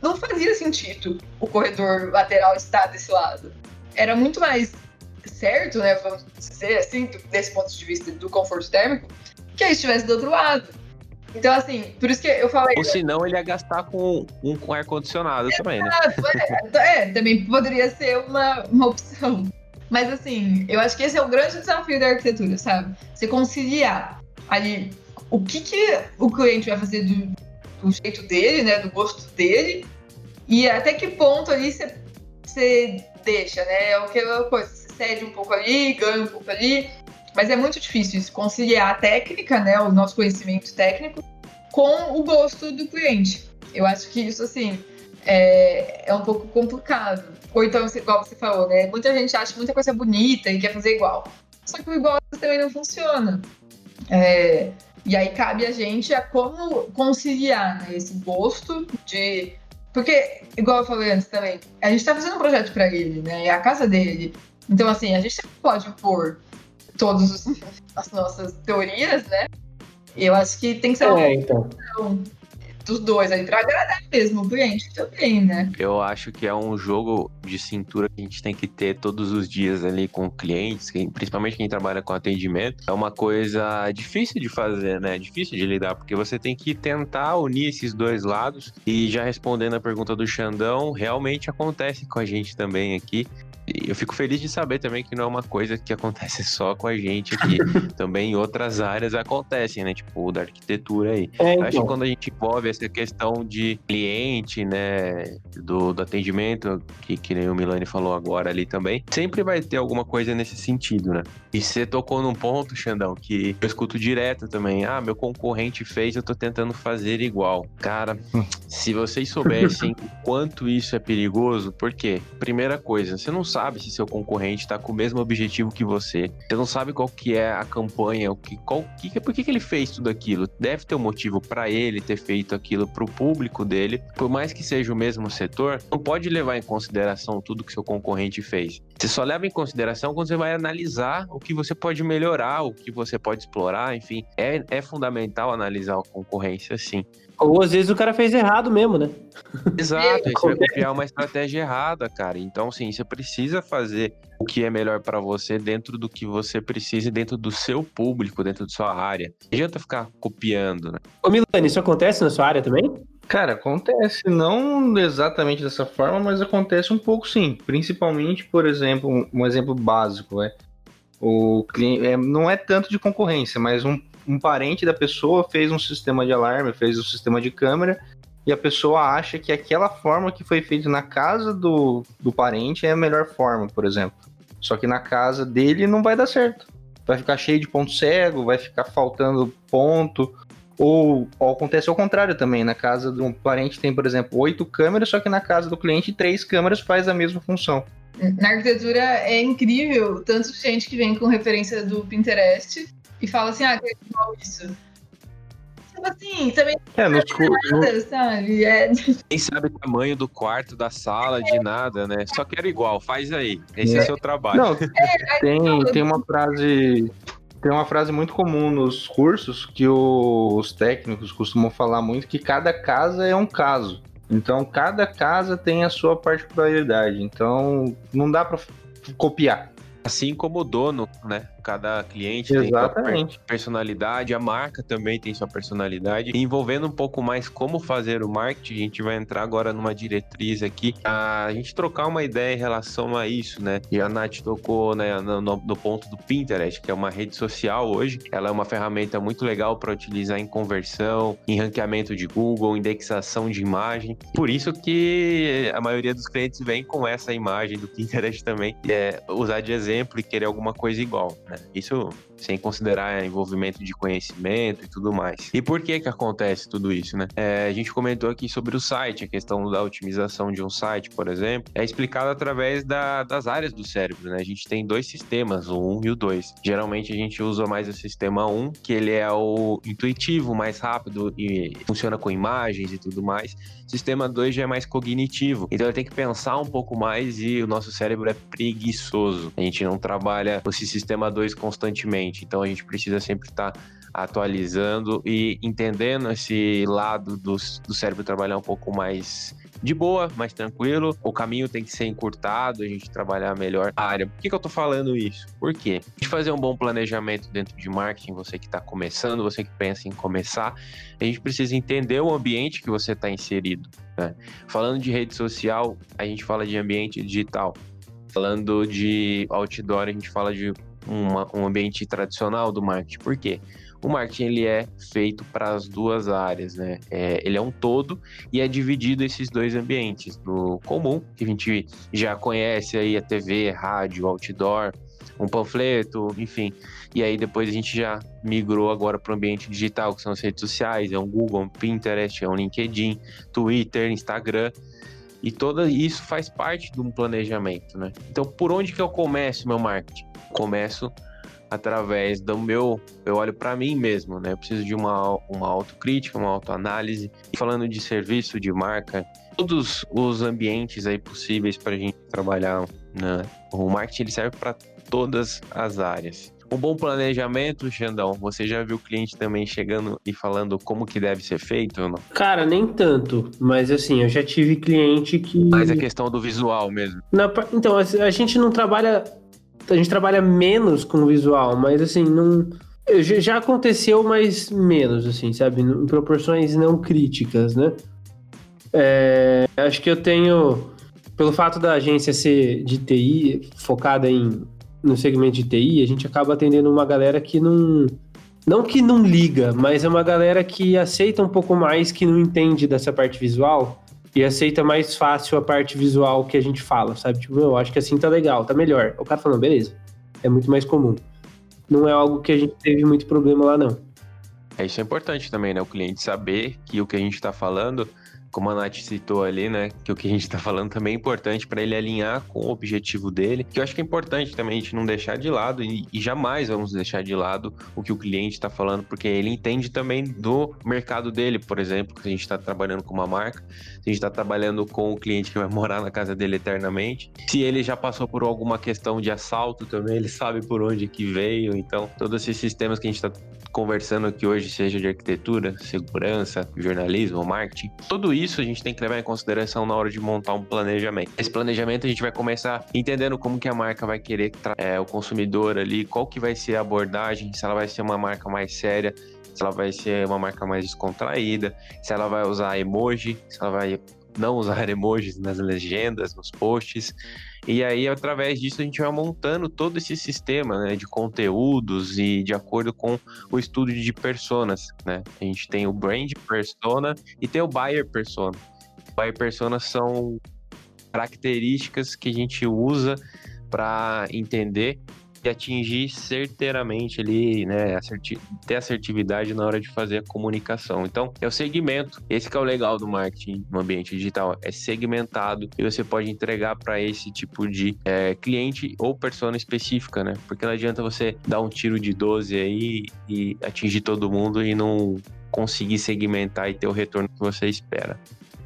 não fazia sentido o corredor lateral estar desse lado. Era muito mais certo, né, vamos dizer assim, desse ponto de vista do conforto térmico, que ele estivesse do outro lado. Então, assim, por isso que eu falei. Ou senão ele ia gastar com um com ar-condicionado também, né? É, é, também poderia ser uma, uma opção. Mas, assim, eu acho que esse é o grande desafio da arquitetura, sabe? Você conciliar ali o que, que o cliente vai fazer do, do jeito dele, né? Do gosto dele, e até que ponto ali você, você deixa, né? É aquela coisa, você cede um pouco ali, ganha um pouco ali. Mas é muito difícil isso, conciliar a técnica, né, o nosso conhecimento técnico, com o gosto do cliente. Eu acho que isso, assim, é, é um pouco complicado. Ou então, igual você falou, né, muita gente acha muita coisa bonita e quer fazer igual. Só que o igual também não funciona. É, e aí cabe a gente a como conciliar né, esse gosto de. Porque, igual eu falei antes também, a gente está fazendo um projeto para ele, né? É a casa dele. Então, assim, a gente pode impor todas as nossas teorias, né? Eu acho que tem que ser uma É, então. Dos dois aí pra agradar mesmo o cliente também, né? Eu acho que é um jogo de cintura que a gente tem que ter todos os dias ali com clientes, principalmente quem trabalha com atendimento. É uma coisa difícil de fazer, né? Difícil de lidar, porque você tem que tentar unir esses dois lados. E já respondendo a pergunta do Xandão, realmente acontece com a gente também aqui. E Eu fico feliz de saber também que não é uma coisa que acontece (laughs) só com a gente aqui. (laughs) também em outras áreas acontecem, né? Tipo, da arquitetura aí. É, Eu acho que então. quando a gente envolve essa questão de cliente, né, do, do atendimento, que, que nem o Milani falou agora ali também, sempre vai ter alguma coisa nesse sentido, né? E você tocou num ponto, Xandão, que eu escuto direto também. Ah, meu concorrente fez, eu tô tentando fazer igual. Cara, se vocês soubessem o (laughs) quanto isso é perigoso, por quê? Primeira coisa, você não sabe se seu concorrente tá com o mesmo objetivo que você. Você não sabe qual que é a campanha, o que, qual, que, por que, que ele fez tudo aquilo. Deve ter um motivo para ele ter feito aquilo pro público dele. Por mais que seja o mesmo setor, não pode levar em consideração tudo que seu concorrente fez. Você só leva em consideração quando você vai analisar o que você pode melhorar, o que você pode explorar, enfim. É, é fundamental analisar a concorrência, sim. Ou às vezes o cara fez errado mesmo, né? Exato, você vai copiar uma estratégia errada, cara. Então, assim, você precisa fazer o que é melhor pra você dentro do que você precisa, e dentro do seu público, dentro da sua área. Não adianta ficar copiando, né? Ô Milani, isso acontece na sua área também? Cara, acontece não exatamente dessa forma, mas acontece um pouco sim. Principalmente, por exemplo, um, um exemplo básico é o cliente é, não é tanto de concorrência, mas um, um parente da pessoa fez um sistema de alarme, fez um sistema de câmera e a pessoa acha que aquela forma que foi feita na casa do, do parente é a melhor forma, por exemplo. Só que na casa dele não vai dar certo. Vai ficar cheio de ponto cego, vai ficar faltando ponto. Ou, ou acontece ao contrário também. Na casa de um parente tem, por exemplo, oito câmeras, só que na casa do cliente, três câmeras faz a mesma função. Na arquitetura é incrível tanto gente que vem com referência do Pinterest e fala assim, ah, é igual isso. Tipo assim, também É, nos, cu- no- nada, sabe? É, (laughs) Nem sabe o tamanho do quarto, da sala, de nada, né? Só quero igual, faz aí. Esse é, seu trabalho. Não, (laughs) tem, tem uma frase. Tem uma frase muito comum nos cursos que o- os técnicos costumam falar muito que cada casa é um caso. Então cada casa tem a sua particularidade. Então não dá pra f- copiar. Assim como o dono, né? Cada cliente tem sua Exatamente. per- personalidade, a marca também tem sua personalidade. E envolvendo um pouco mais como fazer o marketing, a gente vai entrar agora numa diretriz aqui, a gente trocar uma ideia em relação a isso, né? E a Nath tocou né, no, no- ponto do Pinterest, que é uma rede social hoje. Ela é uma ferramenta muito legal para utilizar em conversão, em ranqueamento de Google, indexação de imagem. Por isso que a maioria dos clientes vem com essa imagem do Pinterest também, é usar de exemplo e querer alguma coisa igual, né? Sem considerar envolvimento de conhecimento e tudo mais. E por que que acontece tudo isso, né? É, a gente comentou aqui sobre o site, a questão da otimização de um site, por exemplo, é explicado através da, das áreas do cérebro, né? A gente tem dois sistemas, o 1 e o 2. Geralmente a gente usa mais o sistema 1, que ele é o intuitivo, mais rápido e funciona com imagens e tudo mais. O sistema 2 já é mais cognitivo, então ele tem que pensar um pouco mais e o nosso cérebro é preguiçoso. A gente não trabalha esse sistema 2 constantemente, então a gente precisa sempre estar tá atualizando e entendendo esse lado do, do cérebro trabalhar um pouco mais de boa, mais tranquilo. O caminho tem que ser encurtado, a gente trabalhar melhor a área. Por que, que eu tô falando isso? Por quê? De fazer um bom planejamento dentro de marketing, você que está começando, você que pensa em começar, a gente precisa entender o ambiente que você está inserido. Né? Falando de rede social, a gente fala de ambiente digital. Falando de outdoor, a gente fala de uma, um ambiente tradicional do marketing. Por quê? o marketing ele é feito para as duas áreas, né? É, ele é um todo e é dividido esses dois ambientes. No comum, que a gente já conhece aí a TV, rádio, outdoor, um panfleto, enfim. E aí depois a gente já migrou agora para o ambiente digital, que são as redes sociais, é um Google, um Pinterest, é um LinkedIn, Twitter, Instagram. E todo isso faz parte de um planejamento, né? Então, por onde que eu começo meu marketing? Começo através do meu, eu olho para mim mesmo, né? Eu preciso de uma, uma autocrítica, uma autoanálise. Falando de serviço, de marca, todos os ambientes aí possíveis para a gente trabalhar, né? O marketing ele serve para todas as áreas. Um bom planejamento, Xandão, você já viu o cliente também chegando e falando como que deve ser feito ou não? Cara, nem tanto, mas assim, eu já tive cliente que... Mas a questão do visual mesmo. Na, então, a gente não trabalha a gente trabalha menos com o visual, mas assim, não. Já aconteceu, mas menos, assim, sabe? Em proporções não críticas, né? É, acho que eu tenho, pelo fato da agência ser de TI, focada em, no segmento de TI, a gente acaba atendendo uma galera que não. Não que não liga, mas é uma galera que aceita um pouco mais, que não entende dessa parte visual e aceita mais fácil a parte visual que a gente fala, sabe? Tipo, eu acho que assim tá legal, tá melhor. O cara falando, beleza. É muito mais comum. Não é algo que a gente teve muito problema lá, não. É, isso é importante também, né? O cliente saber que o que a gente tá falando como a Nath citou ali, né, que o que a gente está falando também é importante para ele alinhar com o objetivo dele, que eu acho que é importante também a gente não deixar de lado e, e jamais vamos deixar de lado o que o cliente está falando, porque ele entende também do mercado dele, por exemplo, que a gente está trabalhando com uma marca, a gente está trabalhando com o cliente que vai morar na casa dele eternamente. Se ele já passou por alguma questão de assalto também, ele sabe por onde que veio, então todos esses sistemas que a gente está conversando aqui hoje, seja de arquitetura, segurança, jornalismo, marketing, tudo isso a gente tem que levar em consideração na hora de montar um planejamento. Esse planejamento a gente vai começar entendendo como que a marca vai querer é, o consumidor ali, qual que vai ser a abordagem, se ela vai ser uma marca mais séria, se ela vai ser uma marca mais descontraída, se ela vai usar emoji, se ela vai não usar emojis nas legendas, nos posts. E aí, através disso, a gente vai montando todo esse sistema né, de conteúdos e de acordo com o estudo de personas. Né? A gente tem o brand persona e tem o buyer persona. Buyer persona são características que a gente usa para entender e atingir certeiramente ali, né, asserti ter assertividade na hora de fazer a comunicação. Então, é o segmento. Esse que é o legal do marketing no ambiente digital, é segmentado e você pode entregar para esse tipo de é, cliente ou persona específica, né? Porque não adianta você dar um tiro de 12 aí e atingir todo mundo e não conseguir segmentar e ter o retorno que você espera,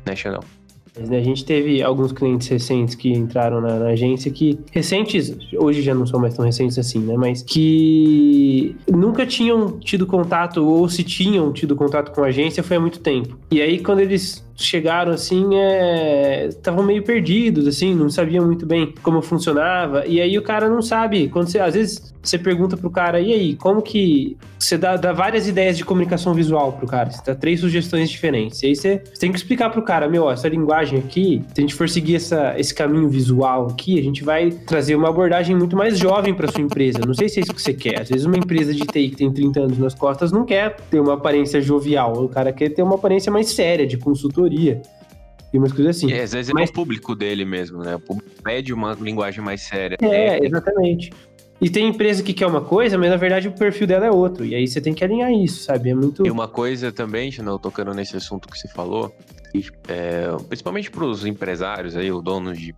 né, Xandão? Né? A gente teve alguns clientes recentes que entraram na, na, agência que, recentes, hoje já não são mais tão recentes assim, né? Mas que nunca tinham tido contato, ou se tinham tido contato com a agência foi há muito tempo. E aí, quando eles chegaram assim, estavam é... meio perdidos, assim, não sabiam muito bem como funcionava. E aí o cara não sabe. Quando você, às vezes você pergunta pro cara, e aí, como que. Você dá, dá várias ideias de comunicação visual pro cara, você dá três sugestões diferentes. E aí você, você tem que explicar pro cara, meu, essa linguagem aqui, se a gente for seguir essa, esse caminho visual aqui, a gente vai trazer uma abordagem muito mais jovem para sua empresa. Não sei se é isso que você quer. Às vezes uma empresa de TI que tem 30 anos nas costas não quer ter uma aparência jovial. O cara quer ter uma aparência mais séria de consultoria consultoria e umas coisas assim. É, às vezes é Mas... é o público dele mesmo, né? O público pede uma linguagem mais séria. É, exatamente. E tem empresa que quer uma coisa, mas na verdade o perfil dela é outro. E aí você tem que alinhar isso, sabe? É muito. E uma coisa também, não tocando nesse assunto que você falou, é, principalmente para os empresários aí, o dono de,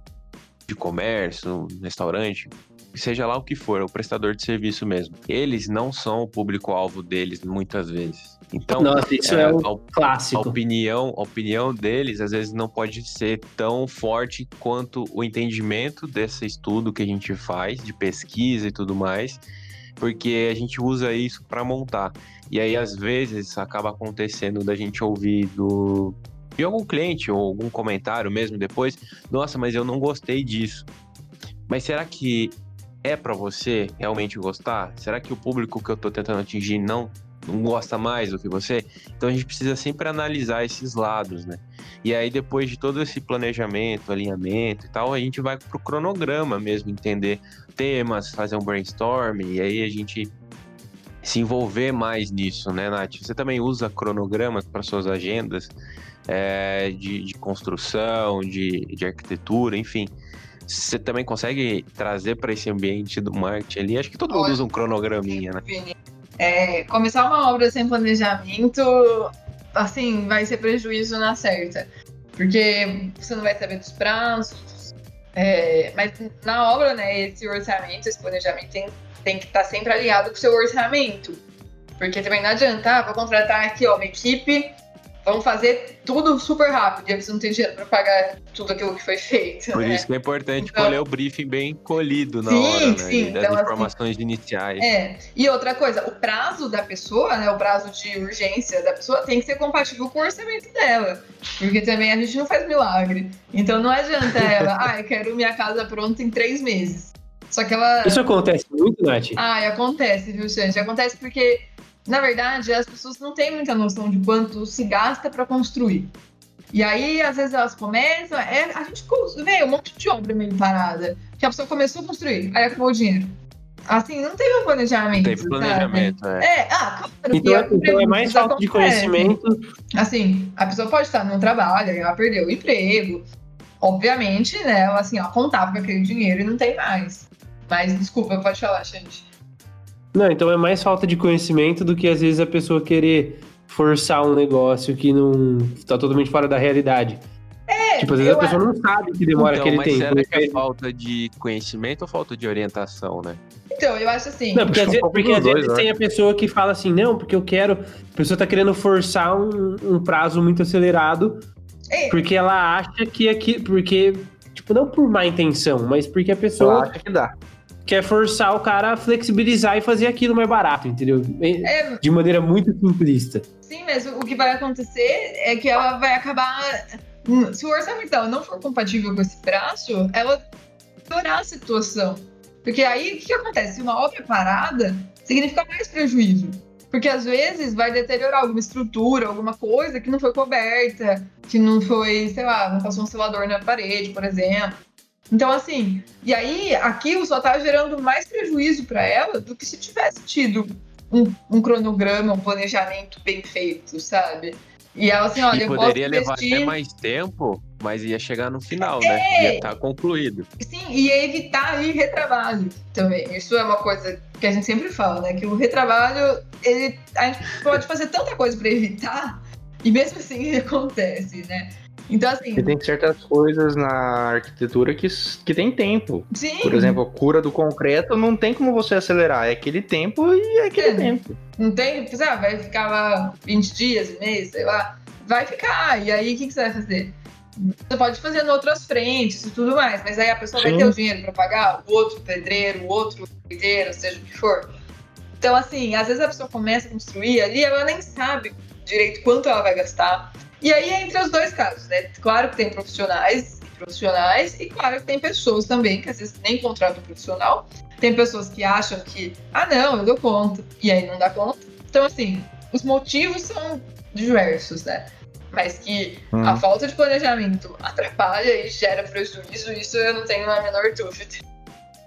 de comércio, restaurante, seja lá o que for, o prestador de serviço mesmo. Eles não são o público-alvo deles muitas vezes. Então, Nossa, isso é, é um a, clássico. A opinião, a opinião deles às vezes não pode ser tão forte quanto o entendimento desse estudo que a gente faz, de pesquisa e tudo mais, porque a gente usa isso para montar. E aí, às vezes, acaba acontecendo da gente ouvir do, de algum cliente ou algum comentário mesmo depois, nossa, mas eu não gostei disso. Mas será que é para você realmente gostar? Será que o público que eu tô tentando atingir não não gosta mais do que você? Então a gente precisa sempre analisar esses lados, né? E aí depois de todo esse planejamento, alinhamento e tal, a gente vai pro cronograma mesmo, entender temas, fazer um brainstorm e aí a gente se envolver mais nisso, né, Nath? Você também usa cronogramas para suas agendas é, de, de, construção, de, de arquitetura, enfim você também consegue trazer para esse ambiente do marketing ali? Acho que todo mundo usa um cronograminha, né? É, começar uma obra sem planejamento, assim, vai ser prejuízo na certa. Porque você não vai saber dos prazos. É, mas na obra, né, esse orçamento, esse planejamento tem, tem que estar tá sempre alinhado com o seu orçamento. Porque também não adianta, ah, vou contratar aqui ó, uma equipe vamos fazer tudo super rápido, e eles não têm dinheiro para pagar tudo aquilo que foi feito. Por né? isso que é importante então, colher o briefing bem colhido na sim, hora, né? Sim, das então, assim, informações assim, iniciais. É. E outra coisa, o prazo da pessoa, né? O prazo de urgência da pessoa tem que ser compatível com o orçamento dela. Porque também a gente não faz milagre. Então não adianta ela, (laughs) ah, eu quero minha casa pronta em três meses. Só que ela. Isso acontece muito, Nath? Ah, acontece, viu, Xande? Acontece porque na verdade, as pessoas não têm muita noção de quanto se gasta para construir. E aí, às vezes, elas começam. É, a gente vê um monte de obra meio parada. Que a pessoa começou a construir, aí acabou o dinheiro. Assim, não teve um planejamento. Teve planejamento, sabe? é. É, ah, claro. Então, é, então é mais falta de conhecimento. Assim, a pessoa pode estar no trabalho, ela perdeu o emprego. Obviamente, né? Ela assim, ó, contava com aquele dinheiro e não tem mais. Mas desculpa, pode falar, gente. Não, então é mais falta de conhecimento do que às vezes a pessoa querer forçar um negócio que não tá totalmente fora da realidade. É, tipo, às vezes a pessoa não sabe que demora então, aquele mas tempo. Será que é falta de conhecimento ou falta de orientação, né? Então, eu acho assim. Não, porque, às vezes, porque às vezes tem a pessoa que fala assim, não, porque eu quero. A pessoa tá querendo forçar um, um prazo muito acelerado. É. Porque ela acha que aqui. Porque. Tipo, não por má intenção, mas porque a pessoa. Ela acha que dá quer forçar o cara a flexibilizar e fazer aquilo mais barato, entendeu? É, de maneira muito simplista. Sim, mas o que vai acontecer é que ela vai acabar. Se o orçamento dela não for compatível com esse prazo, ela piorar a situação. Porque aí o que, que acontece? Uma obra é parada, significa mais prejuízo. Porque às vezes vai deteriorar alguma estrutura, alguma coisa que não foi coberta, que não foi, sei lá, não passou um selador na parede, por exemplo. Então, assim, e aí aquilo só tá gerando mais prejuízo para ela do que se tivesse tido um, um, cronograma, um planejamento bem feito, sabe? E ela assim, olha, e poderia levar até mais tempo, mas ia chegar no final, né? é... né? Ia estar tá concluído. Sim, e ia evitar aí retrabalho também. Isso é uma coisa que a gente sempre fala, né? Que o retrabalho, ele, a gente pode fazer tanta coisa para evitar, e mesmo assim ele (laughs) acontece, né? Então, assim. E tem certas coisas na arquitetura que, que tem tempo. Sim. Por exemplo, a cura do concreto não tem como você acelerar. É aquele tempo e é aquele é. tempo. Não tem, sei lá, vai ficar lá 20 dias, mês, sei lá. Vai ficar. E aí, o que, que você vai fazer? Você pode fazer em outras frentes e tudo mais, mas aí a pessoa Sim. vai ter o dinheiro para pagar, o outro pedreiro, o outro pedreiro, seja o que for. Então, assim, às vezes a pessoa começa a construir ali, ela nem sabe direito quanto ela vai gastar e aí é entre os dois casos, né? Claro que tem profissionais e profissionais, e claro que tem pessoas também que às vezes nem contratam profissional. Tem pessoas que acham que, ah, não, eu dou conta, e aí não dá conta. Então, assim, os motivos são diversos, né? Mas que hum. a falta de planejamento atrapalha e gera prejuízo, isso eu não tenho a menor dúvida.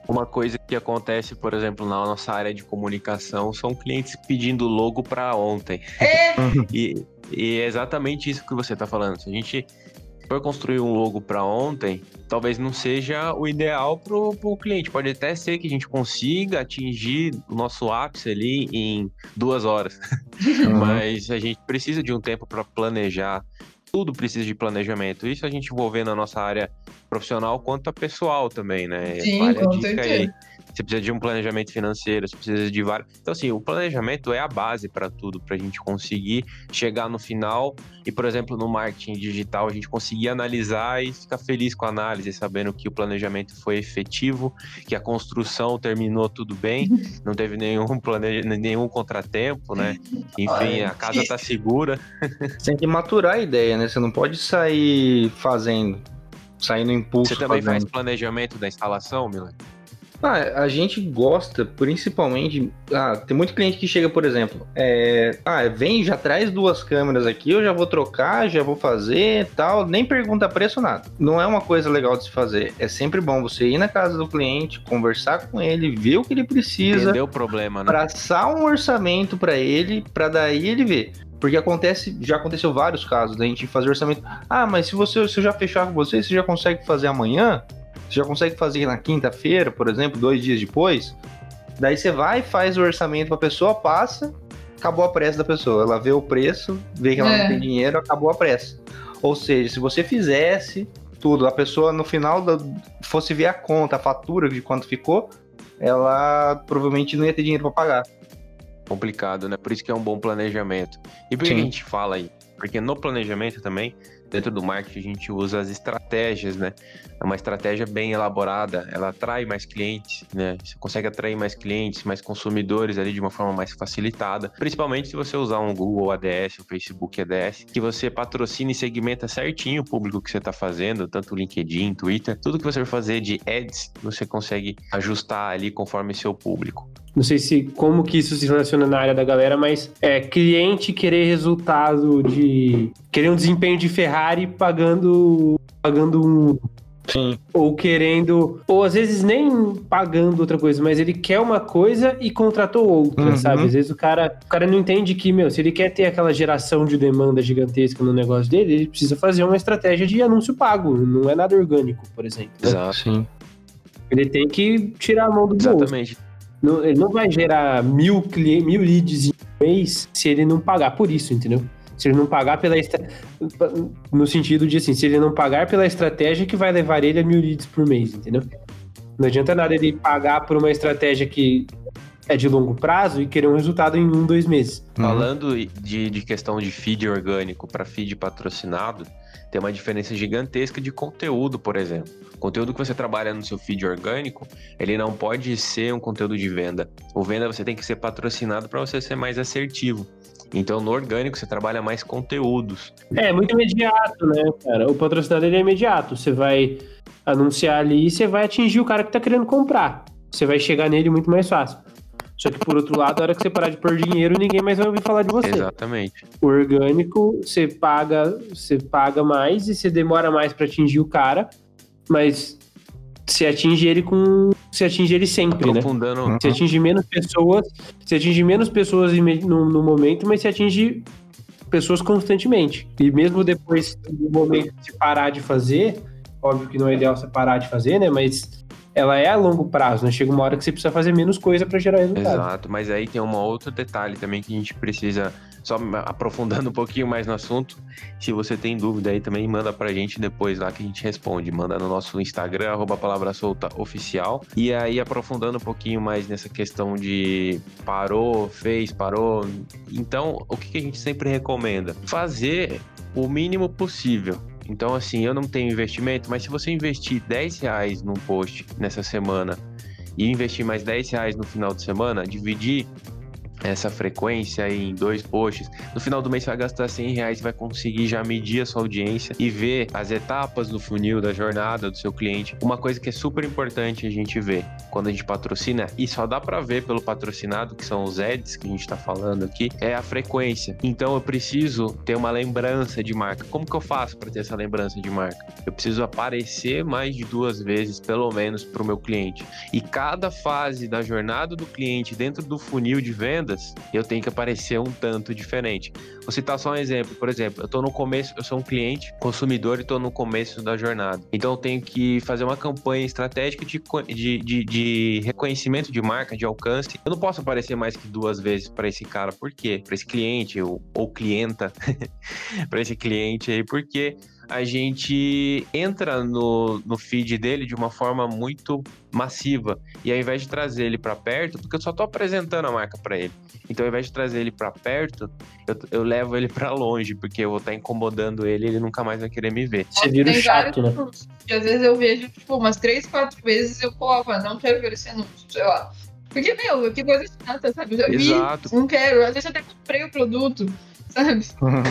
Uma coisa que acontece, por exemplo, na nossa área de comunicação, são clientes pedindo logo para ontem. É. (laughs) e, e é exatamente isso que você está falando. Se a gente for construir um logo para ontem, talvez não seja o ideal para o cliente. Pode até ser que a gente consiga atingir o nosso ápice ali em duas horas, (laughs) uhum. mas a gente precisa de um tempo para planejar. Tudo precisa de planejamento. Isso a gente envolver na nossa área profissional quanto a pessoal também, né? Sim, vale com certeza. Aí você precisa de um planejamento financeiro, você precisa de vários. Então, assim, o planejamento é a base para tudo, para a gente conseguir chegar no final e, por exemplo, no marketing digital, a gente conseguir analisar e ficar feliz com a análise, sabendo que o planejamento foi efetivo, que a construção terminou tudo bem, (laughs) não teve nenhum, planeja... nenhum contratempo, né? Enfim, a casa está segura. Você tem que maturar a ideia, né? Você não pode sair fazendo, sair no impulso. Você também fazendo. faz planejamento da instalação, Milan? Ah, a gente gosta, principalmente. Ah, tem muito cliente que chega, por exemplo, é, ah, vem, já traz duas câmeras aqui, eu já vou trocar, já vou fazer tal, nem pergunta preço nada. Não é uma coisa legal de se fazer. É sempre bom você ir na casa do cliente, conversar com ele, ver o que ele precisa. Entender o problema, né? Traçar um orçamento para ele, para daí ele ver. Porque acontece, já aconteceu vários casos da gente fazer orçamento. Ah, mas se você se eu já fechar com você, você já consegue fazer amanhã? Você já consegue fazer na quinta-feira, por exemplo, dois dias depois. Daí você vai, faz o orçamento pra pessoa, passa, acabou a pressa da pessoa. Ela vê o preço, vê que ela é. não tem dinheiro, acabou a pressa. Ou seja, se você fizesse tudo, a pessoa no final da, fosse ver a conta, a fatura de quanto ficou, ela provavelmente não ia ter dinheiro para pagar. Complicado, né? Por isso que é um bom planejamento. E por que a gente fala aí? Porque no planejamento também dentro do marketing a gente usa as estratégias, né? É uma estratégia bem elaborada, ela atrai mais clientes, né? Você consegue atrair mais clientes, mais consumidores ali de uma forma mais facilitada, principalmente se você usar um Google ADS, o Facebook ADS, que você patrocina e segmenta certinho o público que você está fazendo, tanto LinkedIn, Twitter, tudo que você for fazer de ads, você consegue ajustar ali conforme seu público. Não sei se como que isso se relaciona na área da galera, mas é cliente querer resultado de querer um desempenho de Ferrari pagando pagando um Sim. Ou querendo, ou às vezes nem pagando outra coisa, mas ele quer uma coisa e contratou outra, uhum. sabe? Às vezes o cara, o cara não entende que, meu, se ele quer ter aquela geração de demanda gigantesca no negócio dele, ele precisa fazer uma estratégia de anúncio pago, não é nada orgânico, por exemplo. Exato. Sim. Ele tem que tirar a mão do bolso. Exatamente. Não, ele não vai gerar mil, clientes, mil leads em um mês se ele não pagar por isso, entendeu? Se ele não pagar pela. No sentido de assim, se ele não pagar pela estratégia que vai levar ele a mil leads por mês, entendeu? Não adianta nada ele pagar por uma estratégia que é de longo prazo e querer um resultado em um, dois meses. Falando de, de questão de feed orgânico para feed patrocinado, tem uma diferença gigantesca de conteúdo, por exemplo. O conteúdo que você trabalha no seu feed orgânico, ele não pode ser um conteúdo de venda. O venda você tem que ser patrocinado para você ser mais assertivo. Então, no orgânico, você trabalha mais conteúdos. É, muito imediato, né, cara? O patrocinado ele é imediato. Você vai anunciar ali e você vai atingir o cara que está querendo comprar. Você vai chegar nele muito mais fácil. Só que, por outro lado, a hora que você parar de pôr dinheiro, ninguém mais vai ouvir falar de você. Exatamente. O orgânico, você paga, você paga mais e você demora mais para atingir o cara, mas você atinge ele com. Você atinge ele sempre, né? Né? Você atinge menos pessoas. Você atinge menos pessoas no, no momento, mas você atinge pessoas constantemente. E mesmo depois do momento de parar de fazer, óbvio que não é ideal você parar de fazer, né? Mas ela é a longo prazo, né? Chega uma hora que você precisa fazer menos coisa para gerar resultado. Exato, mas aí tem um outro detalhe também que a gente precisa, só (laughs) aprofundando um pouquinho mais no assunto. Se você tem dúvida aí também, manda pra gente depois lá que a gente responde. Manda no nosso Instagram, arroba palavra solta oficial. E aí, aprofundando um pouquinho mais nessa questão de parou, fez, parou. Então, o que a gente sempre recomenda? Fazer o mínimo possível então, assim, eu não tenho investimento, mas se você investir 10 reais num post nessa semana e investir mais 10 reais no final de semana, dividir essa frequência em dois posts. No final do mês você vai gastar 100 reais, vai conseguir já medir a sua audiência e ver as etapas do funil da jornada do seu cliente. Uma coisa que é super importante a gente ver quando a gente patrocina, e só dá para ver pelo patrocinado, que são os ads que a gente está falando aqui, é a frequência. Então eu preciso ter uma lembrança de marca. Como que eu faço para ter essa lembrança de marca? Eu preciso aparecer mais de duas vezes, pelo menos, para o meu cliente. E cada fase da jornada do cliente dentro do funil de venda vendas, eu tenho que aparecer um tanto diferente. Vou citar só um exemplo. Por exemplo, eu estou no começo, eu sou um cliente, consumidor e estou no começo da jornada. Então eu tenho que fazer uma campanha estratégica de, de, de, de reconhecimento de marca, de alcance. Eu não posso aparecer mais que duas vezes para esse cara. Por quê? Para esse cliente ou, ou clienta, (laughs) para esse cliente aí, porque a gente entra no, no feed dele de uma forma muito massiva. E ao invés de trazer ele para perto, porque eu só tô apresentando a marca para ele. Então ao invés de trazer ele para perto, eu, eu, levo ele para longe, porque eu vou estar tá incomodando ele e ele nunca mais vai querer me ver. Você vira o chato, né? E às vezes eu vejo, tipo, umas três, quatro vezes eu coloco, ah, não quero ver esse anúncio, sei lá. Porque, meu, que coisa chata, sabe? Eu já vi, Exato. não quero. Às vezes eu até comprei o produto sabe?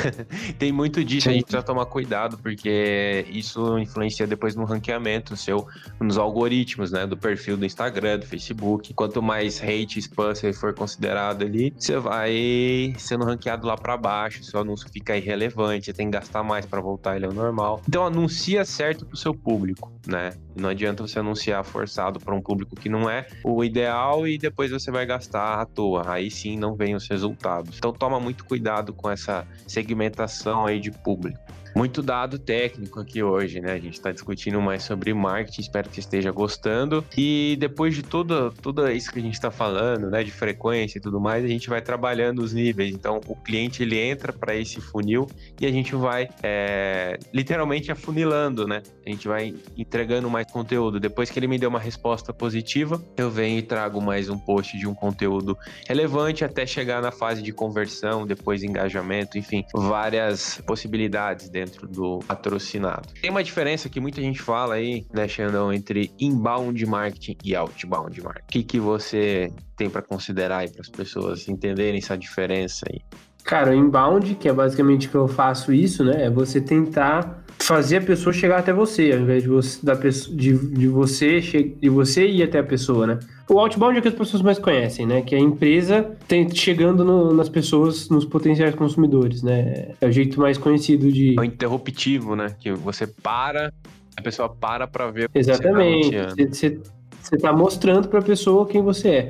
(laughs) Tem muito disso, a gente precisa tomar cuidado, porque isso influencia depois no ranqueamento seu, nos algoritmos, né? Do perfil do Instagram, do Facebook. Quanto mais hate spam você for considerado ali, você vai sendo ranqueado lá para baixo, seu anúncio fica irrelevante, você tem que gastar mais para voltar ele ao normal. Então anuncia certo pro seu público, né? Não adianta você anunciar forçado para um público que não é o ideal e depois você vai gastar à toa. Aí sim não vem os resultados. Então toma muito cuidado com essa segmentação aí de público. Muito dado técnico aqui hoje, né? A gente está discutindo mais sobre marketing, espero que esteja gostando. E depois de tudo, tudo isso que a gente está falando, né, de frequência e tudo mais, a gente vai trabalhando os níveis. Então, o cliente ele entra para esse funil e a gente vai é, literalmente afunilando, né? A gente vai entregando mais conteúdo. Depois que ele me deu uma resposta positiva, eu venho e trago mais um post de um conteúdo relevante até chegar na fase de conversão, depois engajamento, enfim, várias possibilidades dentro dentro do patrocinado. Tem uma diferença que muita gente fala aí, né, Xandão, entre inbound marketing e outbound marketing. O que, que você tem para considerar aí para as pessoas entenderem essa diferença aí? Cara, o inbound, que é basicamente que eu faço isso, né? É você tentar fazer a pessoa chegar até você, ao invés de você, da de, de, você, de você ir até a pessoa, né? O outbound é o que as pessoas mais conhecem, né? Que é a empresa tem, chegando no, nas pessoas, nos potenciais consumidores, né? É o jeito mais conhecido de... É o interruptivo, né? Que você para, a pessoa para para ver Exatamente. Você está mostrando para a pessoa quem você é.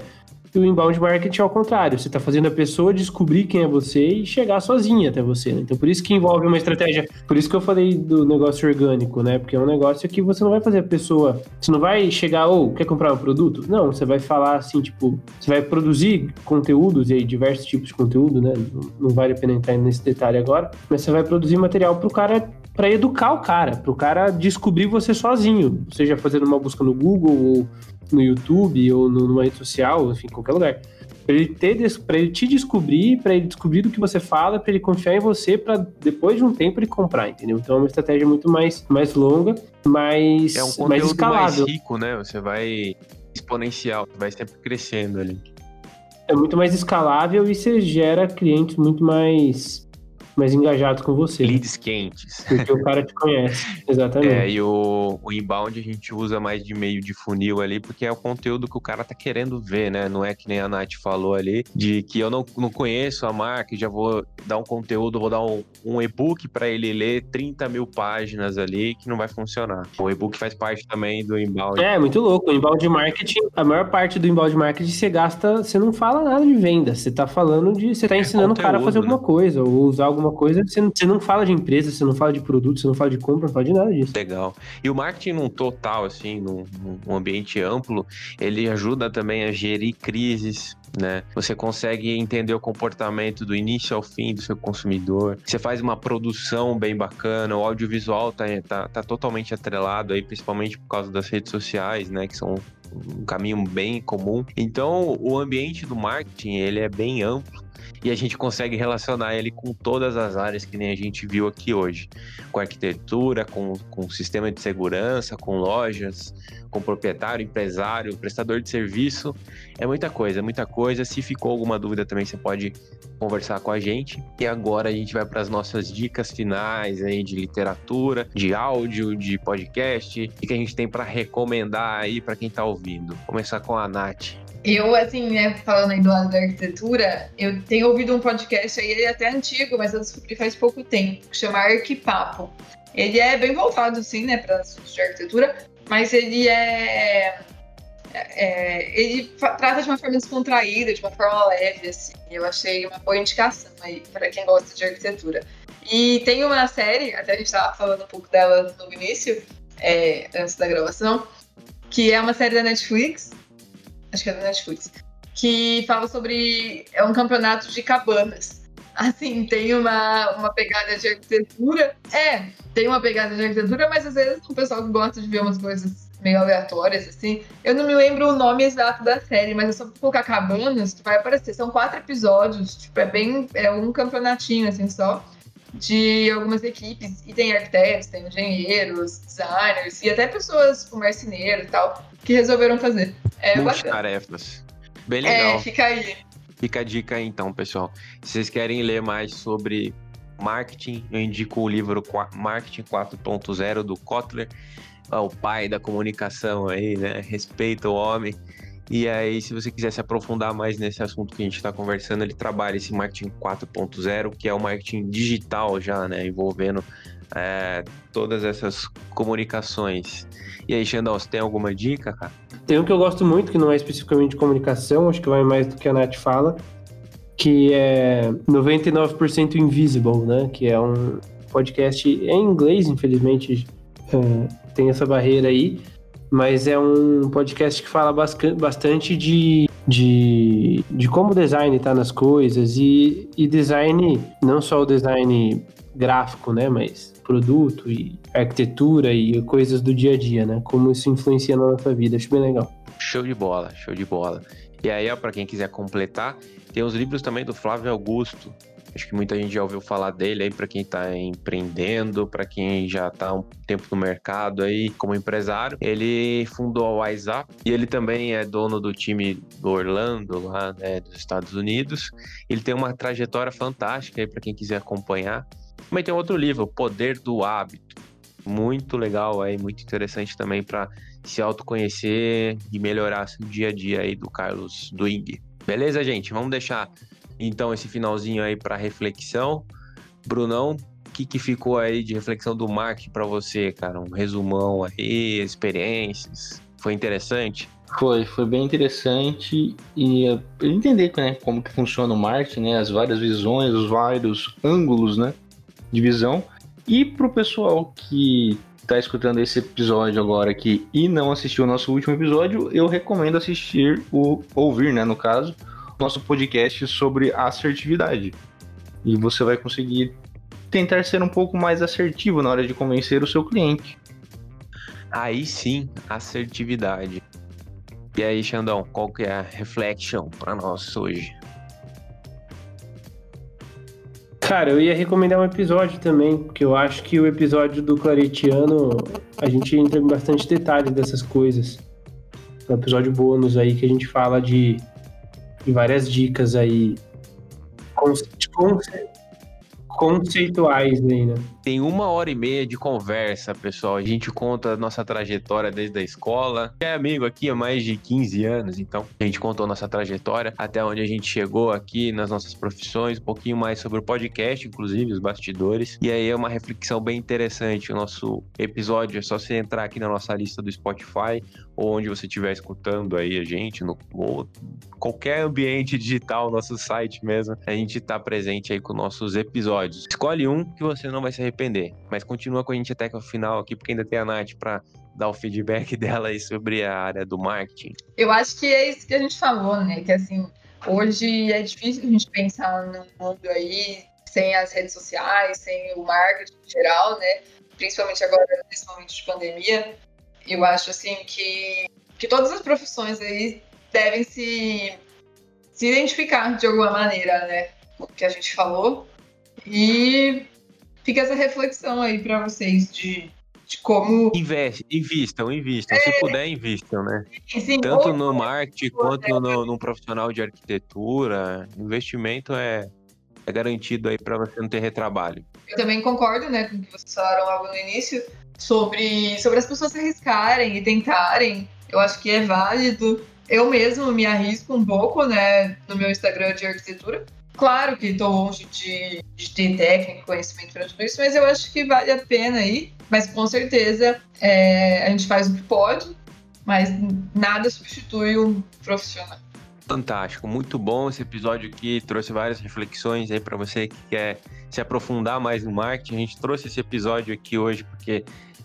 E o inbound marketing é ao contrário. Você está fazendo a pessoa descobrir quem é você e chegar sozinha até você. Né? Então, por isso que envolve uma estratégia. Por isso que eu falei do negócio orgânico, né? Porque é um negócio que você não vai fazer a pessoa. Você não vai chegar, ou oh, quer comprar um produto? Não, você vai falar assim, tipo, você vai produzir conteúdos e aí diversos tipos de conteúdo, né? Não, não vale a pena entrar nesse detalhe agora. Mas você vai produzir material para o cara para educar o cara, para o cara descobrir você sozinho, seja fazendo uma busca no Google ou no YouTube ou numa rede social, enfim, qualquer lugar. Para ele, ter, pra ele te descobrir, para ele descobrir do que você fala, para ele confiar em você, para depois de um tempo ele comprar, entendeu? Então é uma estratégia muito mais, mais longa, mais, é um mais escalável. mais rico, né? Você vai exponencial, vai sempre crescendo ali. É muito mais escalável e você gera clientes muito mais mais engajados com você. Né? Leads né? quentes. Porque o cara te conhece, (laughs) exatamente. É, e o, o inbound a gente usa mais de meio de funil ali, porque é o conteúdo que o cara tá querendo ver, né? Não é que nem a Nath falou ali, de que eu não, não conheço a marca e já vou dar um conteúdo, vou dar um, um e-book para ele ler 30 mil páginas ali, que não vai funcionar. O e-book faz parte também do inbound. É, muito louco. O inbound marketing, a maior parte do inbound marketing você gasta, você não fala nada de venda, você tá falando de, você tá é ensinando conteúdo, o cara a fazer né? alguma coisa, ou usar alguma alguma coisa, você não, você não fala de empresa, você não fala de produto, você não fala de compra, não fala de nada disso. Legal. E o marketing num total, assim, num, num ambiente amplo, ele ajuda também a gerir crises, né? Você consegue entender o comportamento do início ao fim do seu consumidor. Você faz uma produção bem bacana, o audiovisual tá, tá, tá totalmente atrelado aí, principalmente por causa das redes sociais, né? Que são um caminho bem comum. Então, o ambiente do marketing, ele é bem amplo e a gente consegue relacionar ele com todas as áreas que nem a gente viu aqui hoje, com arquitetura, com, com sistema de segurança, com lojas, com proprietário, empresário, prestador de serviço. É muita coisa, é muita coisa. Se ficou alguma dúvida também, você pode conversar com a gente. E agora a gente vai para as nossas dicas finais aí de literatura, de áudio, de podcast, e que a gente tem para recomendar aí para quem está ouvindo. Começar com a Nath. Eu, assim, né, falando aí do lado da arquitetura, eu tenho ouvido um podcast aí, ele é até antigo, mas eu descobri faz pouco tempo, que chama Arquipapo. Ele é bem voltado, assim, né, para assuntos de arquitetura, mas ele é, É, ele trata de uma forma descontraída, de uma forma leve, assim. Eu achei uma boa indicação aí para quem gosta de arquitetura. E tem uma série, até a gente estava falando um pouco dela no início, é, antes da gravação, que é uma série da Netflix, acho que é da Netflix, que fala sobre é um campeonato de cabanas. (laughs) Assim, tem uma, uma pegada de arquitetura. É, tem uma pegada de arquitetura, mas às vezes o pessoal gosta de ver umas coisas meio aleatórias, assim. Eu não me lembro o nome exato da série, mas é só colocar cabanas que vai aparecer. São quatro episódios, tipo, é bem. É um campeonatinho, assim, só. De algumas equipes. E tem arquitetos, tem engenheiros, designers, e até pessoas, tipo, marceneiros e tal, que resolveram fazer. É tarefas. Bem legal. É, fica aí. Fica a dica aí, então, pessoal. Se vocês querem ler mais sobre marketing, eu indico o livro Marketing 4.0 do Kotler o pai da comunicação aí, né? Respeita o homem. E aí, se você quiser se aprofundar mais nesse assunto que a gente está conversando, ele trabalha esse marketing 4.0, que é o marketing digital já, né? Envolvendo é, todas essas comunicações. E aí, Xandão, você tem alguma dica, cara? Tem um que eu gosto muito, que não é especificamente de comunicação, acho que vai mais do que a Nath fala, que é 99% Invisible, né? Que é um podcast em inglês, infelizmente, é, tem essa barreira aí, mas é um podcast que fala bastante de, de, de como o design está nas coisas e, e design, não só o design gráfico, né, mas produto e arquitetura e coisas do dia a dia, né, como isso influencia na nossa vida, acho bem legal. Show de bola, show de bola. E aí, para quem quiser completar, tem os livros também do Flávio Augusto, Acho que muita gente já ouviu falar dele aí para quem está empreendendo, para quem já está um tempo no mercado aí como empresário. Ele fundou a WhatsApp e ele também é dono do time do Orlando lá né, dos Estados Unidos. Ele tem uma trajetória fantástica aí para quem quiser acompanhar. Também tem outro livro, O Poder do Hábito. Muito legal aí, muito interessante também para se autoconhecer e melhorar seu dia a dia aí do Carlos Duing. Beleza, gente? Vamos deixar então esse finalzinho aí para reflexão. Brunão, o que, que ficou aí de reflexão do marketing para você, cara? Um resumão aí, experiências. Foi interessante? Foi, foi bem interessante e entender né, como que funciona o marketing, né, as várias visões, os vários ângulos né, de visão. E para o pessoal que está escutando esse episódio agora aqui e não assistiu o nosso último episódio, eu recomendo assistir o ouvir, né, no caso, nosso podcast sobre assertividade. E você vai conseguir tentar ser um pouco mais assertivo na hora de convencer o seu cliente. Aí sim, assertividade. E aí, Xandão, qual que é a reflection para nós hoje? Cara, eu ia recomendar um episódio também, porque eu acho que o episódio do Claretiano a gente entra em bastante detalhes dessas coisas. É um episódio bônus aí que a gente fala de e várias dicas aí conceituais aí, né? Tem uma hora e meia de conversa, pessoal. A gente conta a nossa trajetória desde a escola. É amigo aqui há mais de 15 anos, então a gente contou a nossa trajetória até onde a gente chegou aqui nas nossas profissões, um pouquinho mais sobre o podcast, inclusive os bastidores. E aí é uma reflexão bem interessante. O nosso episódio é só você entrar aqui na nossa lista do Spotify ou onde você estiver escutando aí a gente, no, ou qualquer ambiente digital, nosso site mesmo, a gente está presente aí com nossos episódios. Escolhe um que você não vai se mas continua com a gente até o final aqui, porque ainda tem a Nath para dar o feedback (laughs) dela aí sobre a área do marketing. Eu acho que é isso que a gente falou, né? Que assim, hoje é difícil a gente pensar num mundo aí sem as redes sociais, sem o marketing em geral, né? Principalmente agora nesse momento de pandemia. Eu acho assim que, que todas as profissões aí devem se, se identificar de alguma maneira, né? O que a gente falou. E fica essa reflexão aí para vocês de, de como. Investe, invistam, invistam. É, Se puder, invistam, né? Sim, Tanto no marketing quanto né? no, no profissional de arquitetura. Investimento é, é garantido aí para você não ter retrabalho. Eu também concordo, né, com o que vocês falaram logo no início sobre, sobre as pessoas se arriscarem e tentarem. Eu acho que é válido. Eu mesmo me arrisco um pouco, né, no meu Instagram de arquitetura. Claro que estou longe de, de, ter técnica, conhecimento para tudo isso, mas eu acho que vale a pena aí. Mas com certeza é, a gente faz o que pode mas nada substitui um profissional. Fantástico, muito bom esse episódio aqui, trouxe várias reflexões aí para você que quer se aprofundar mais no marketing. A gente trouxe esse episódio aqui hoje porque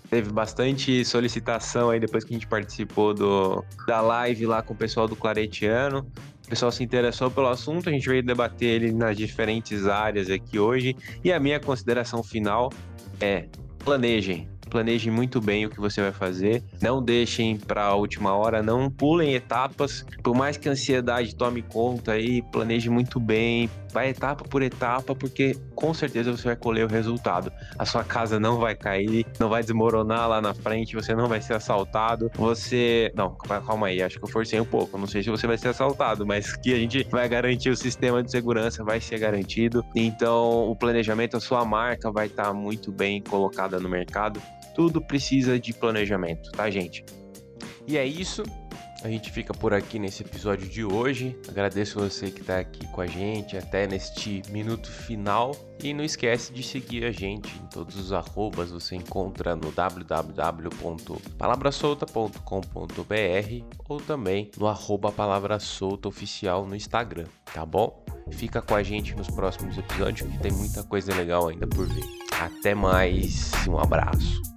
teve bastante solicitação aí depois que a gente participou do, da live lá com o pessoal do Claretiano. O pessoal se interessou pelo assunto, a gente veio debater ele nas diferentes áreas aqui hoje. E a minha consideração final é: planejem, planejem muito bem o que você vai fazer, não deixem para a última hora, não pulem etapas, por mais que a ansiedade tome conta aí, planeje muito bem, vai etapa por etapa, porque com certeza você vai colher o resultado. A sua casa não vai cair, não vai desmoronar lá na frente, você não vai ser assaltado, você. Não, calma aí, acho que eu forcei um pouco. Não sei se você vai ser assaltado, mas que a gente vai garantir o sistema de segurança, vai ser garantido. Então, o planejamento, a sua marca vai estar muito bem colocada no mercado. Tudo precisa de planejamento, tá, gente? E é isso. A gente fica por aqui nesse episódio de hoje. Agradeço você que está aqui com a gente até neste minuto final. E não esquece de seguir a gente em todos os arrobas. Você encontra no www.palabrasolta.com.br ou também no arroba Palavra Solta Oficial no Instagram, tá bom? Fica com a gente nos próximos episódios que tem muita coisa legal ainda por vir. Até mais, um abraço.